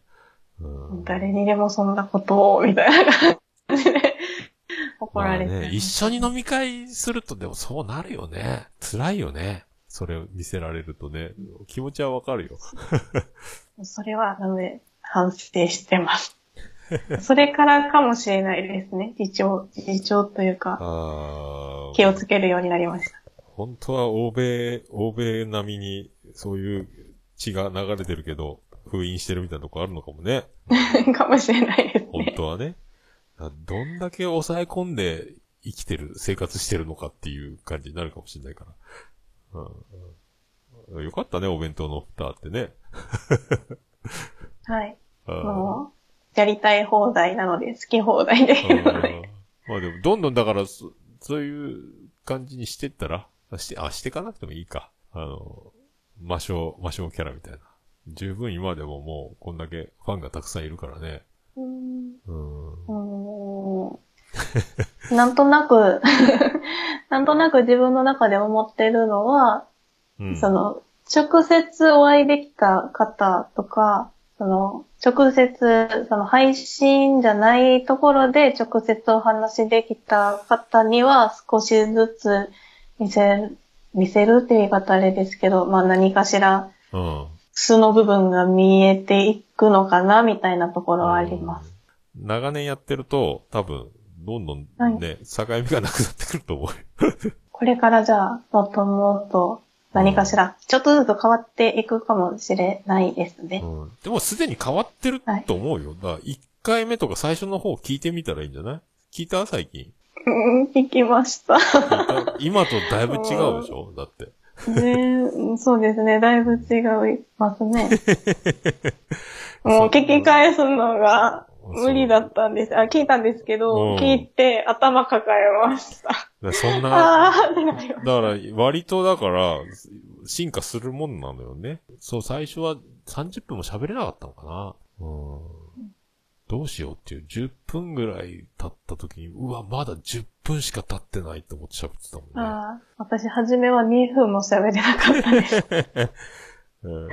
うん誰にでもそんなことを、みたいな感じで怒られて、まあね、一緒に飲み会するとでもそうなるよね。辛いよね。それを見せられるとね。気持ちはわかるよ。それは、なので、反省してます。それからかもしれないですね。自重、自重というか、あ気をつけるようになりました。本当は欧米、欧米並みにそういう血が流れてるけど、封印してるみたいなとこあるのかもね。かもしれないです本ね。当はね。どんだけ抑え込んで生きてる、生活してるのかっていう感じになるかもしれないから。うんうん、よかったね、お弁当の蓋ってね。はい。うんもう、やりたい放題なので、好き放題できるので。まあでも、どんどんだからそ、そういう感じにしてったら、して、あ、してかなくてもいいか。あの、魔性、魔性キャラみたいな。十分今でももう、こんだけファンがたくさんいるからね。うんうん。なんとなく、なんとなく自分の中で思ってるのは、うん。その、直接お会いできた方とか、その、直接、その配信じゃないところで直接お話できた方には少しずつ見せ、見せるっていう言い方あれですけど、まあ何かしらうん。素の部分が見えていくのかなみたいなところはあります。うん。長年やってると、多分、どんどんね、はい境目がなくなってくると思うよ。これからじゃあ、もっともっと何かしら、ちょっとずつ変わっていくかもしれないですね。うん。でもすでに変わってると思うよ。だから、1回目とか最初の方聞いてみたらいいんじゃない？聞いた？最近。うん、聞きました。今とだいぶ違うでしょ？だって。ねそうですね。だいぶ違いますね。もう聞き返すのが無理だったんです。あ、聞いたんですけうんど、聞いて頭抱えました。そんな、あだから、割とだから、進化するもんなのよね。そう、最初は30分も喋れなかったのかな。うん。どうしようっていう、10分ぐらい経った時に、うわ、まだ10分しか経ってないと思って喋ってたもんね。た。あー私、初めは2分も喋れなかったです。うん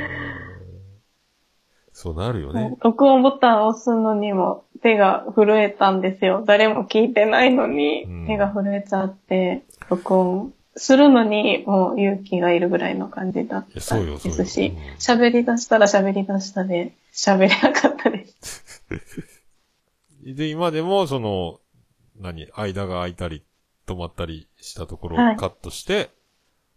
そうなるよね。録音ボタンを押すのにも手が震えたんですよ。誰も聞いてないのにうん手が震えちゃって、録音するのにもう勇気がいるぐらいの感じだったですしうん、喋、り出したら喋り出したで喋れなかったです。で、今でも、その、何、間が空いたり、止まったりしたところはいをカットして、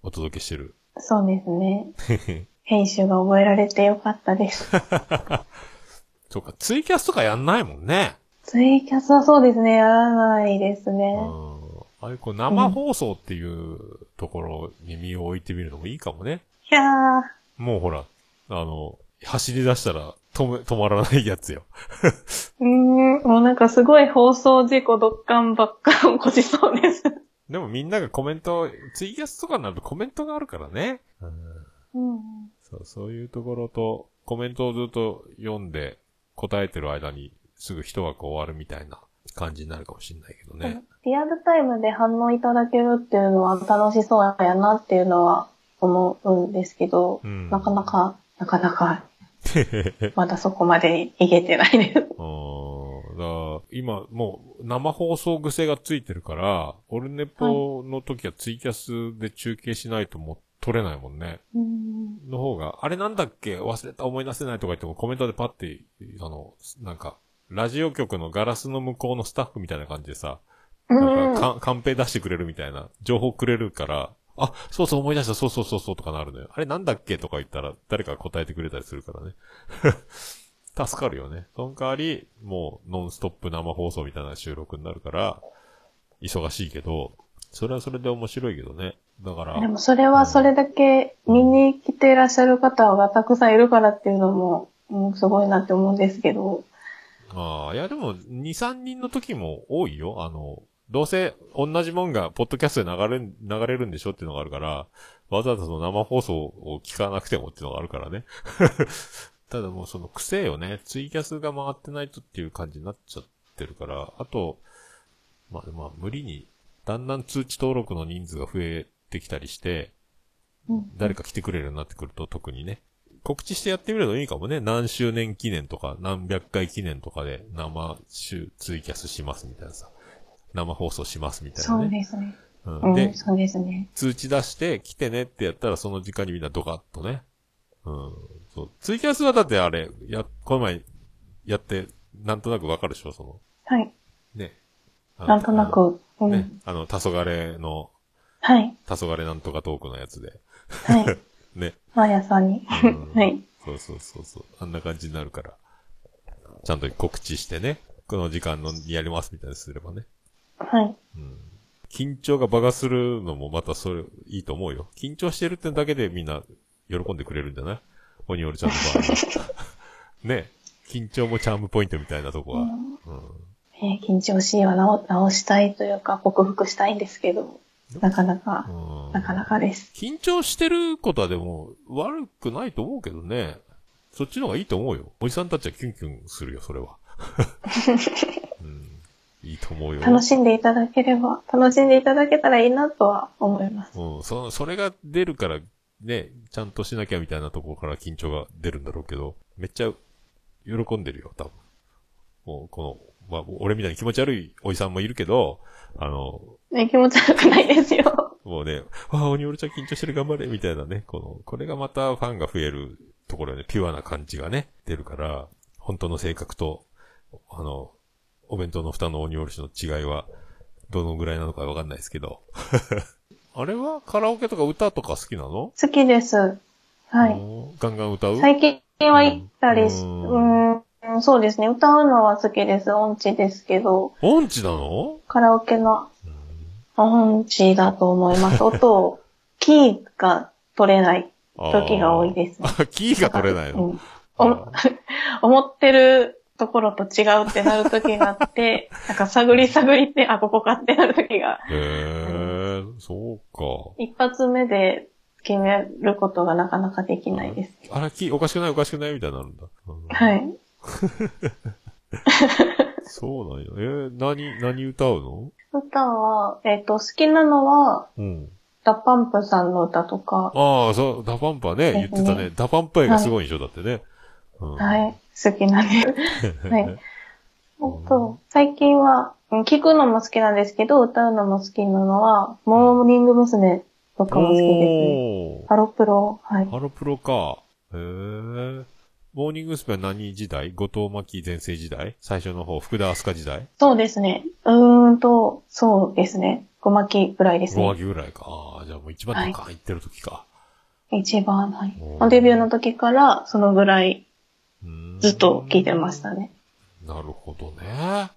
お届けしてる。そうですね。編集が覚えられてよかったです。そうか、ツイキャスとかやんないもんね。ツイキャスはそうですね、やらないですうね。ん。あれ、こう、生放送っていうところに身を置いてみるのもいいかもね。いやー、もうほら、あの、走り出したら止め、止まらないやつよ。うーん、もうなんかすごい放送事故ドッカンばっか起こしそうです。でもみんながコメント、ツイキャスとかになるとコメントがあるからね。うんうんそう、そういうところと、コメントをずっと読んで答えてる間にすぐ一枠終わるみたいな感じになるかもしれないけどね。リアルタイムで反応いただけるっていうのは楽しそうやなっていうのは思うんですけど、うんなかなか、なかなか、まだそこまでにいけてないです。うん。だ今、もう生放送癖がついてるから、オルネポの時はツイキャスで中継しないともう撮れないもんね。うんの方が、あれなんだっけ？忘れた思い出せないとか言ってもコメントでパッて、あの、なんか、ラジオ局のガラスの向こうのスタッフみたいな感じでさ、なんかカンペ出してくれるみたいな、情報くれるから、あ、そうそう思い出した、そうそうそうそうとかなるのよ。あれなんだっけとか言ったら、誰かが答えてくれたりするからね。助かるよね。その代わり、もう、ノンストップ生放送みたいな収録になるから、忙しいけど、それはそれで面白いけどね。だから、でもそれはそれだけ見に来ていらっしゃる方がたくさんいるからっていうのも、うん、すごいなって思うんですけど、ああ、いやでも、2、3人の時も多いよ。あの、どうせ同じもんがポッドキャストで流れん、流れるんでしょっていうのがあるから、わざわざその生放送を聞かなくてもっていうのがあるからね。ただもうその癖よね。ツイキャスが回ってないとっていう感じになっちゃってるから、あと、まあまあ無理に、だんだん通知登録の人数が増えてきたりして、うん誰か来てくれるようになってくると特にね、告知してやってみるのいいかもね。何周年記念とか、何百回記念とかで生週ツイキャスしますみたいなさ。生放送しますみたいなそうね。ですね。う。うんでん、、そうですね。通知出して来てねってやったらその時間にみんなドカッとね。うん。そう。ツイキャスはだってあれ、や、この前やって、なんとなくわかるでしょ？その、はい。ね。なんとな。く、ね。あの、黄昏の、はい。黄昏なんとかトークのやつで。はい。ね。毎朝に。うんはい。そうそうそうそう。あんな感じになるから。ちゃんと告知してね。この時間のにやりますみたいにすればね。はい。うん。緊張が場がするのもまたそれ、いいと思うよ。緊張してるってだけでみんな喜んでくれるんじゃない？鬼折ちゃんの場合は。ね。緊張もチャームポイントみたいなとこは。うん。えー緊張しいは直直したいというか、克服したいんですけど、なかなか、うんなかなかです。緊張してることはでも悪くないと思うけどね。そっちの方がいいと思うよ。おじさんたちはキュンキュンするよ、それは。うん、いいと思うよ。楽しんでいただければ、楽しんでいただけたらいいなとは思います。うん、その、それが出るから、ね、ちゃんとしなきゃみたいなところから緊張が出るんだろうけど、めっちゃ喜んでるよ、多分。もう、この、まあ、俺みたいに気持ち悪いおじさんもいるけど、あの、ね、気持ち悪くないですよ。もうね、わあ、鬼折ちゃん緊張してる頑張れみたいなね、この、これがまたファンが増えるところで、ね、ピュアな感じがね、出るから、本当の性格と、あの、お弁当の蓋の鬼折しの違いは、どのぐらいなのかわかんないですけど。あれはカラオケとか歌とか好きなの？好きです。はい。い。ガンガン歌う？最近は行ったりし、ううんーん、そうですね。歌うのは好きです。音痴ですけど、音痴なの？カラオケの音痴だと思います。音を、キーが取れない時が多いですね。あ、キーが取れないの、うんお 思ってるところと違うってなる時があって、なんか探り探りって、あ、ここかってなる時が、へえ、そうか。一発目で決めることがなかなかできないです。あら、キーおかしくない？おかしくない？みたいになるんだ。うんはい。そうなんや。えー何、何歌うの？歌は、えっ、と、好きなのは、うん。 DA PUMP さんの歌とか、ああ、そう、 DA PUMP はね、言ってたね。 DA PUMP 愛がすごいんでしょ、だってね。うん。はい、好きなんです。はい。あと、最近は、うん聞くのも好きなんですけど、歌うのも好きなのは、モーニング娘。とかも好きですね。ハロプロ、はい。ハロプロか。へえ。モーニング娘。は何時代？後藤真希全盛時代？最初の方、福田明日香時代？そうですね。うーんと、そうですね。ごまきぐらいです5話ね。期ぐらいか。ああ、じゃあもう一番高いってる時か。一番、はい。デビューの時から、そのぐらいずっと聴いてましたね。なるほどね。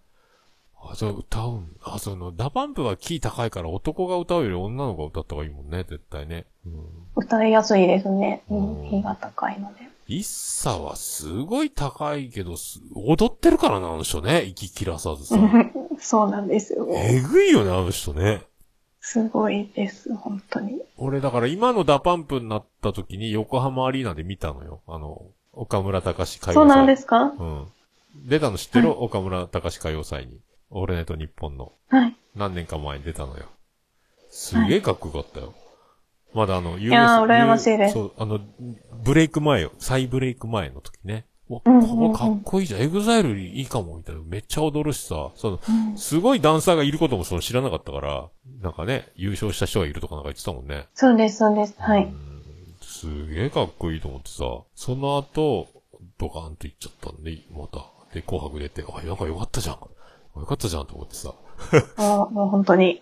あ、じゃあ歌うんあ、その、 DA PUMP はキー高いから男が歌うより女の子が歌った方がいいもんね、絶対ね。うん。歌いやすいですね。ううんん、キーが高いので。 ISSA はすごい高いけど、す踊ってるからな、あの人ね。息切らさずさ。そうなんですよ。えぐいよね、あの人ね。すごいです、本当に。俺、だから今の DA PUMP になった時に横浜アリーナで見たのよ。あの、岡村隆史歌謡祭。そうなんですか？うん。出たの知ってる、はい岡村隆史歌謡祭に。オールナイトニッポンの。はい。何年か前に出たのよ。すげえかっこよかったよ。まだあの、いやー羨ましいですそう、あの、ブレイク前よ。再ブレイク前の時ね。わ、こかっこいいじゃん。 EXILE いいかも、みたいな。めっちゃ踊るしさ。その、うんすごいダンサーがいることもその知らなかったから、なんかね、優勝した人がいるとかなんか言ってたもんね。そうです、そうです。はい。うんすげえかっこいいと思ってさ、その後、ドカーンと行っちゃったんで、また。で、紅白出て、あ、なんかよかったじゃん。よかったじゃんと思ってさ。もうもう本当に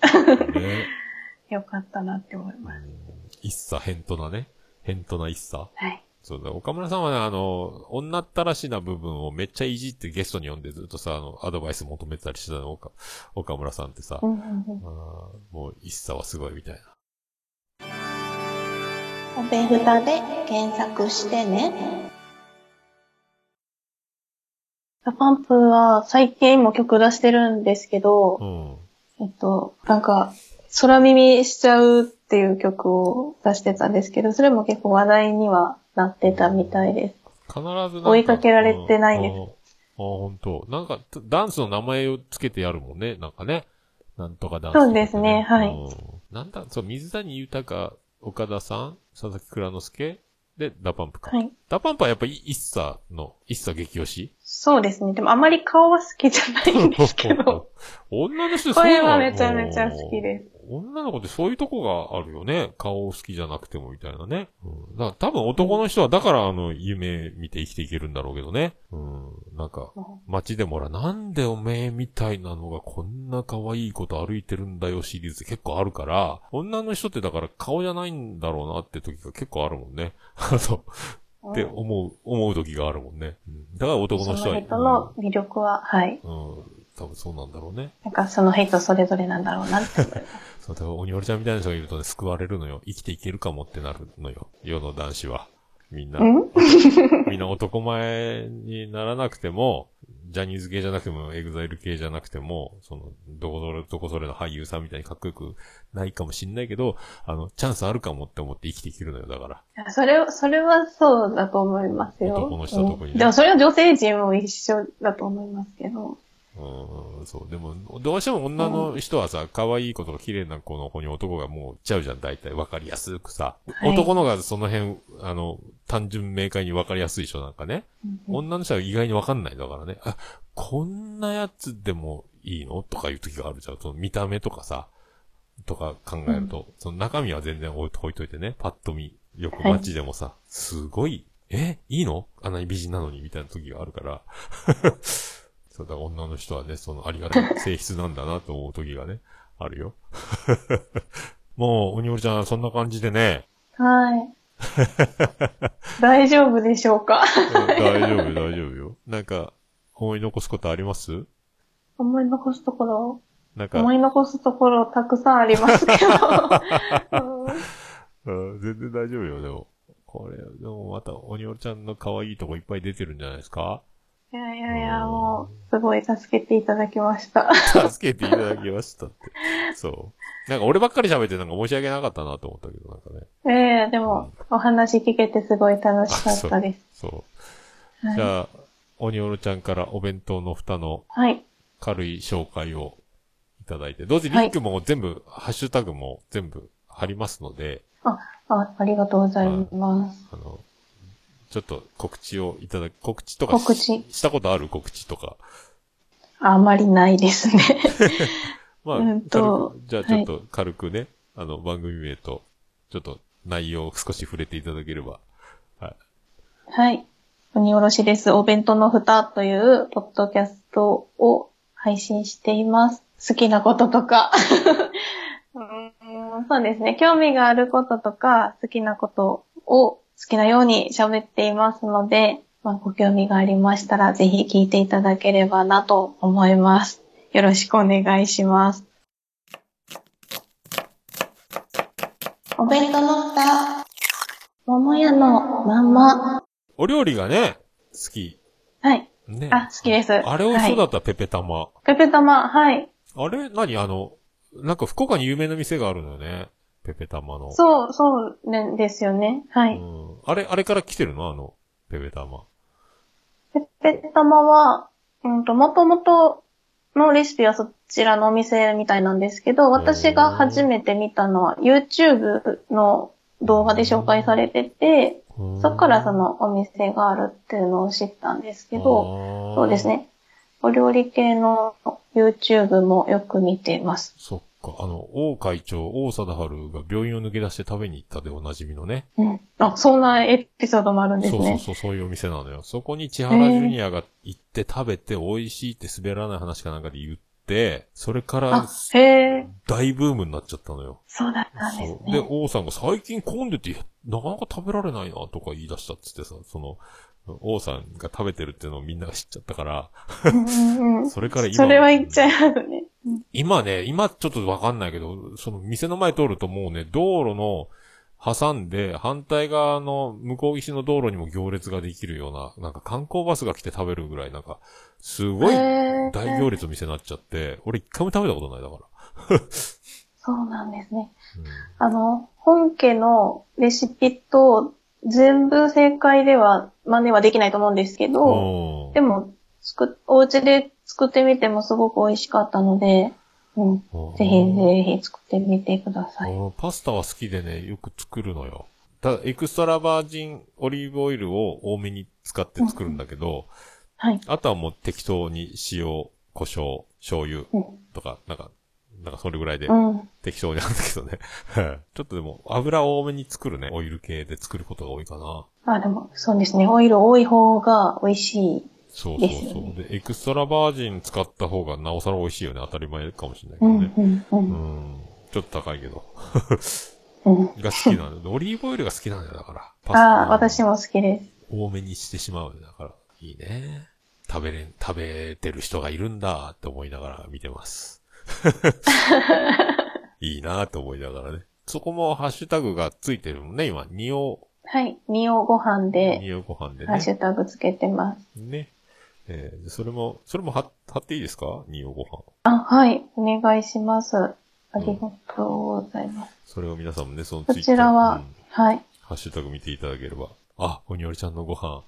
ね。良かったなって思います。一茶変となね。変とな一茶。はい。そうだ、岡村さんはね、あの、女ったらしな部分をめっちゃいじってゲストに呼んでずっとさ、あの、アドバイス求めてたりしてたの、岡岡村さんってさ。うんうんうんあーもう ISSA はすごいみたいな。おべふたで検索してね。 DA PUMP は最近も曲出してるんですけど、うん。えっと、なんか、空耳しちゃうっていう曲を出してたんですけど、それも結構話題にはなってたみたいです。必ず追いかけられてないんですうんあーあー、本当なんか、ダンスの名前をつけてやるもんね。なんかね。なんとかダンスとかって、そうですねはいうんなんだ、そう、水谷豊、岡田さん佐々木蔵之介で、 DA PUMP か。はい。 DA PUMP はやっぱり ISSA の、 ISSA 激推し？そうですね。でもあまり顔は好きじゃないんですけど、女の人そういうの？声はめちゃめちゃ好きです。女の子ってそういうとこがあるよね。顔好きじゃなくてもみたいなね。うん、だから多分男の人はだからあの、夢見て生きていけるんだろうけどね。うん。なんか、街でもほら、なんでおめえみたいなのがこんな可愛いこと歩いてるんだよシリーズ結構あるから、女の人ってだから顔じゃないんだろうなって時が結構あるもんね。あの、って思う、思う時があるもんね。うん、だから男その人は。の人の魅力は、はい。うん、うん。多分そうなんだろうね。なんかその人それぞれなんだろうなって思います。そう、だから、鬼折ちゃんみたいな人がいるとね、救われるのよ。生きていけるかもってなるのよ。世の男子は。みんな。ん？みんな男前にならなくても、ジャニーズ系じゃなくても、 EXILE 系じゃなくても、その、どこそれ、どこそれの俳優さんみたいにかっこよくないかもしんないけど、あの、チャンスあるかもって思って生きていけるのよ、だから。いやそれは、それはそうだと思いますよ。男の人は特にねうんでもそれは女性陣も一緒だと思いますけど。うん、そう。でも、どうしても女の人はさ、可愛い子とか綺麗な子の子に男がもうちゃうじゃん、大体。わかりやすくさ。はい男のがその辺、あの、単純明快にわかりやすい人なんかね。うん女の人は意外にわかんないんだからね。あ、こんなやつでもいいのとかいう時があるじゃん。その見た目とかさ、とか考えると、その中身は全然置い置いといてね、パッと見、よく街でもさ、すごい、えいいの?あんなに美人なのにみたいな時があるから。そうだ、女の人はね、そのありがたい性質なんだなと思う時がね、あるよ。もう、鬼折ちゃん、そんな感じでね、はい。大丈夫でしょうか？うん大丈夫、大丈夫よ。なんか、思い残すことあります？思い残すところ？なんか、思い残すところたくさんありますけど。うんうん、全然大丈夫よ、でも。これ、でもまた、鬼折ちゃんの可愛いとこいっぱい出てるんじゃないですか？いやいやいや、もう、すごい助けていただきました。助けていただきましたって。そう。なんか俺ばっかり喋ってなんか申し訳なかったなと思ったけど、なんかね。ええでも、お話聞けてすごい楽しかったです。そう。はいじゃあ、鬼折ちゃんからお弁当の蓋のはい。軽い紹介をいただいて、同時にリンクも全部、ハッシュタグも全部貼りますので、あ、ありがとうございます。あの、ちょっと告知をいただき、告知とかし告知したことある？告知とか。あまりないですね。まあ、うんとじゃあちょっと軽くね、あの、番組名と、ちょっと内容を少し触れていただければ。はい。はい。鬼おろしです。お弁当の蓋というポッドキャストを配信しています。好きなこととか。うーんそうですね。興味があることとか、好きなことを好きなように喋っていますので、まあ、ご興味がありましたら、ぜひ聞いていただければなと思います。よろしくお願いします。お弁当の蓋。桃屋のまんま。お料理がね、好き。はい。ね。あ、好きです。あれ美味しそうだはいった、ペペ玉。ペペ玉、はい。あれ？何？あの、なんか福岡に有名な店があるのよね。ペペ玉の。そう、そうねですよね。はい。うん。あれ、あれから来てるの？あの、ペペ玉。ペペ玉は、うんと、もともとのレシピはそちらのお店みたいなんですけど、私が初めて見たのは YouTube の動画で紹介されてて、そっからそのお店があるっていうのを知ったんですけど、どそうです。ね。お料理系の YouTube もよく見ています。そっか。あの、王会長、王貞治が病院を抜け出して食べに行ったでおなじみのね。うん。あ、そんなエピソードもあるんですね。そうそうそう、そういうお店なのよ。そこに千原ジュニアが行って食べて美味しいって滑らない話かなんかで言って、それからあ、へえ、大ブームになっちゃったのよ。そうだったんですそう。で、ね。王さんが最近混んでて、なかなか食べられないなとか言い出したっつってさ、その、王さんが食べてるっていうのをみんなが知っちゃったから、それから今。それは言っちゃいますね。うん今ね、今ちょっとわかんないけど、その店の前通るともうね、道路の挟んで、反対側の向こう岸の道路にも行列ができるような、なんか観光バスが来て食べるぐらい、なんか、すごい大行列の店になっちゃって、俺一回も食べたことないだから。そうなんですね。うんあの、本家のレシピと全部正解では真似はできないと思うんですけど、うんでも、作っ、お家で作ってみてもすごく美味しかったので、うん。うんぜひぜひ作ってみてください。うんパスタは好きでね、よく作るのよ。ただ、エクストラバージンオリーブオイルを多めに使って作るんだけど、はい。あとはもう適当に塩、胡椒、醤油うん。とか、なんか、なんかそれぐらいでうん。適当になんだけどね。ちょっとでも油多めに作るね。オイル系で作ることが多いかな。あ、でも、そうですね。オイル多い方が美味しい。そうそうそう。で、エクストラバージン使った方がなおさら美味しいよね。当たり前かもしれないけうん、どね。うん、う。うんん。ちょっと高いけど。うん。が好きなんだよ。オリーブオイルが好きなんだよ、だから。パスああ、私も好きです。多めにしてしまうよ。だから、いいね。食べれん、食べてる人がいるんだって思いながら見てます。いいなって思いながらね。そこもハッシュタグがついてるもんね、今。ニオ、はい。ニオご飯で、ニオご飯でハッシね。ュタグつけてます。ね。えーでそれも、それも貼貼っていいですか？ニオご飯。あ、はい。お願いします。ありがとうございます。それを皆さんもね、そのこちらは、うんはい。ハッシュタグ見ていただければ、あ、おにおりちゃんのご飯、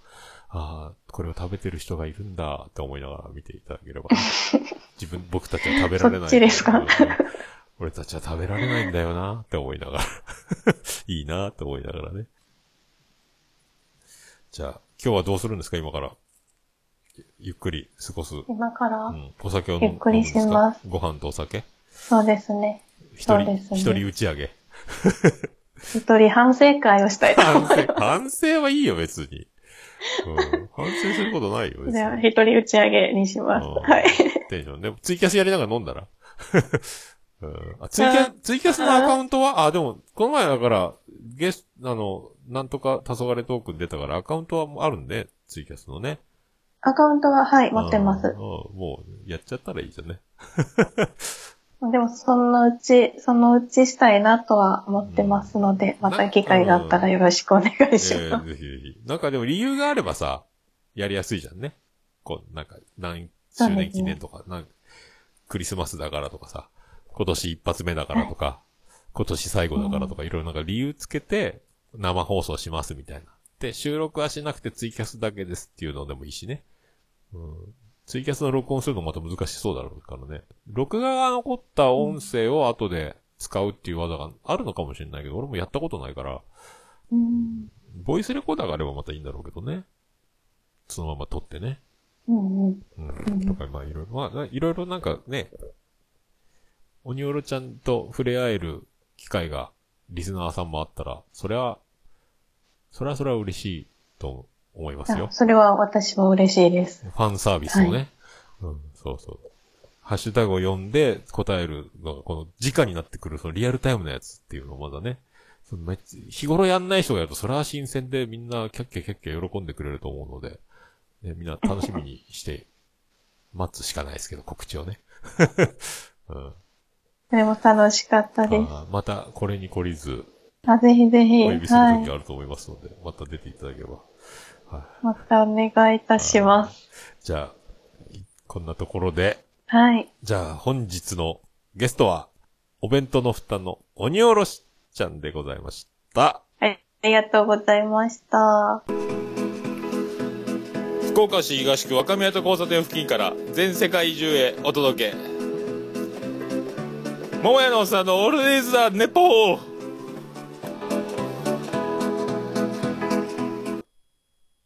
ああ、これを食べてる人がいるんだって思いながら見ていただければ、自分、僕たちは食べられない。そっちですか？う ん俺たちは食べられないんだよなって思いながら、いいなって思いながらね。じゃあ、今日はどうするんですか？今から。ゆゆっくり過ごす。う今から、ん。お酒を飲むゆっくりしますご飯とお酒？そうですね。一人、そうですね一人打ち上げ。一人反省会をしたいと反思い省、反省はいいよ、別に。うん。反省することないよ、別ます。に。じゃあ、一人打ち上げにします。うんはい。テンション。でも、ツイキャスやりながら飲んだら？うん、あツイキャツイキャスのアカウントは、あ、でも、この前だから、ゲスあの、なんとか、黄昏トークに出たから、アカウントはもうあるんで、ツイキャスのね。アカウントは、はい、持ってますもう、やっちゃったらいいじゃんね。でも、そのうち、そのうちしたいなとは思ってますので、また機会があったらよろしくお願いえします。ーぜひぜひ。なんかでも理由があればさ、やりやすいじゃんね。こう、なんか、何周年記念とか、なんクリスマスだからとかさ、今年一発目だからとか、今年最後だからとか、いろいろなんか理由つけて、生放送しますみたいな。で、収録はしなくてツイキャスだけですっていうのでもいいしね。うん。ツイキャスの録音するのまた難しそうだろうからね。録画が残った音声を後で使うっていう技があるのかもしれないけど、俺もやったことないから、うん。ボイスレコーダーがあればまたいいんだろうけどね。そのまま撮ってね。うんうん。うん。とか、まあいろいろ、まあ、いろいろなんかね、オニオロちゃんと触れ合える機会が、リスナーさんもあったら、それは、それはそれは嬉しいと思いますよあ。それは私も嬉しいです。ファンサービスをね。はいうん、そうそう。ハッシュタグを読んで答えるのが、この直になってくる、そのリアルタイムのやつっていうのをまだね。そのめっちゃ日頃やんない人がやると、それは新鮮でみんなキャッキャキャッキャ喜んでくれると思うので、ね、みんな楽しみにして、待つしかないですけど、告知をね。うん、でも楽しかったです。また、これに懲りず、あ、ぜひぜひ、お呼びするはい。時があると思いますので、また出ていただければ。またお願いいたします。じゃあ、いこんなところで、はい。じゃあ、本日のゲストは、お弁当の蓋の鬼おろしちゃんでございました。はい。ありがとうございました。福岡市東区若宮と交差点付近から全世界中へお届け。桃屋のおっさんのオールディーズ・ザ・ネポー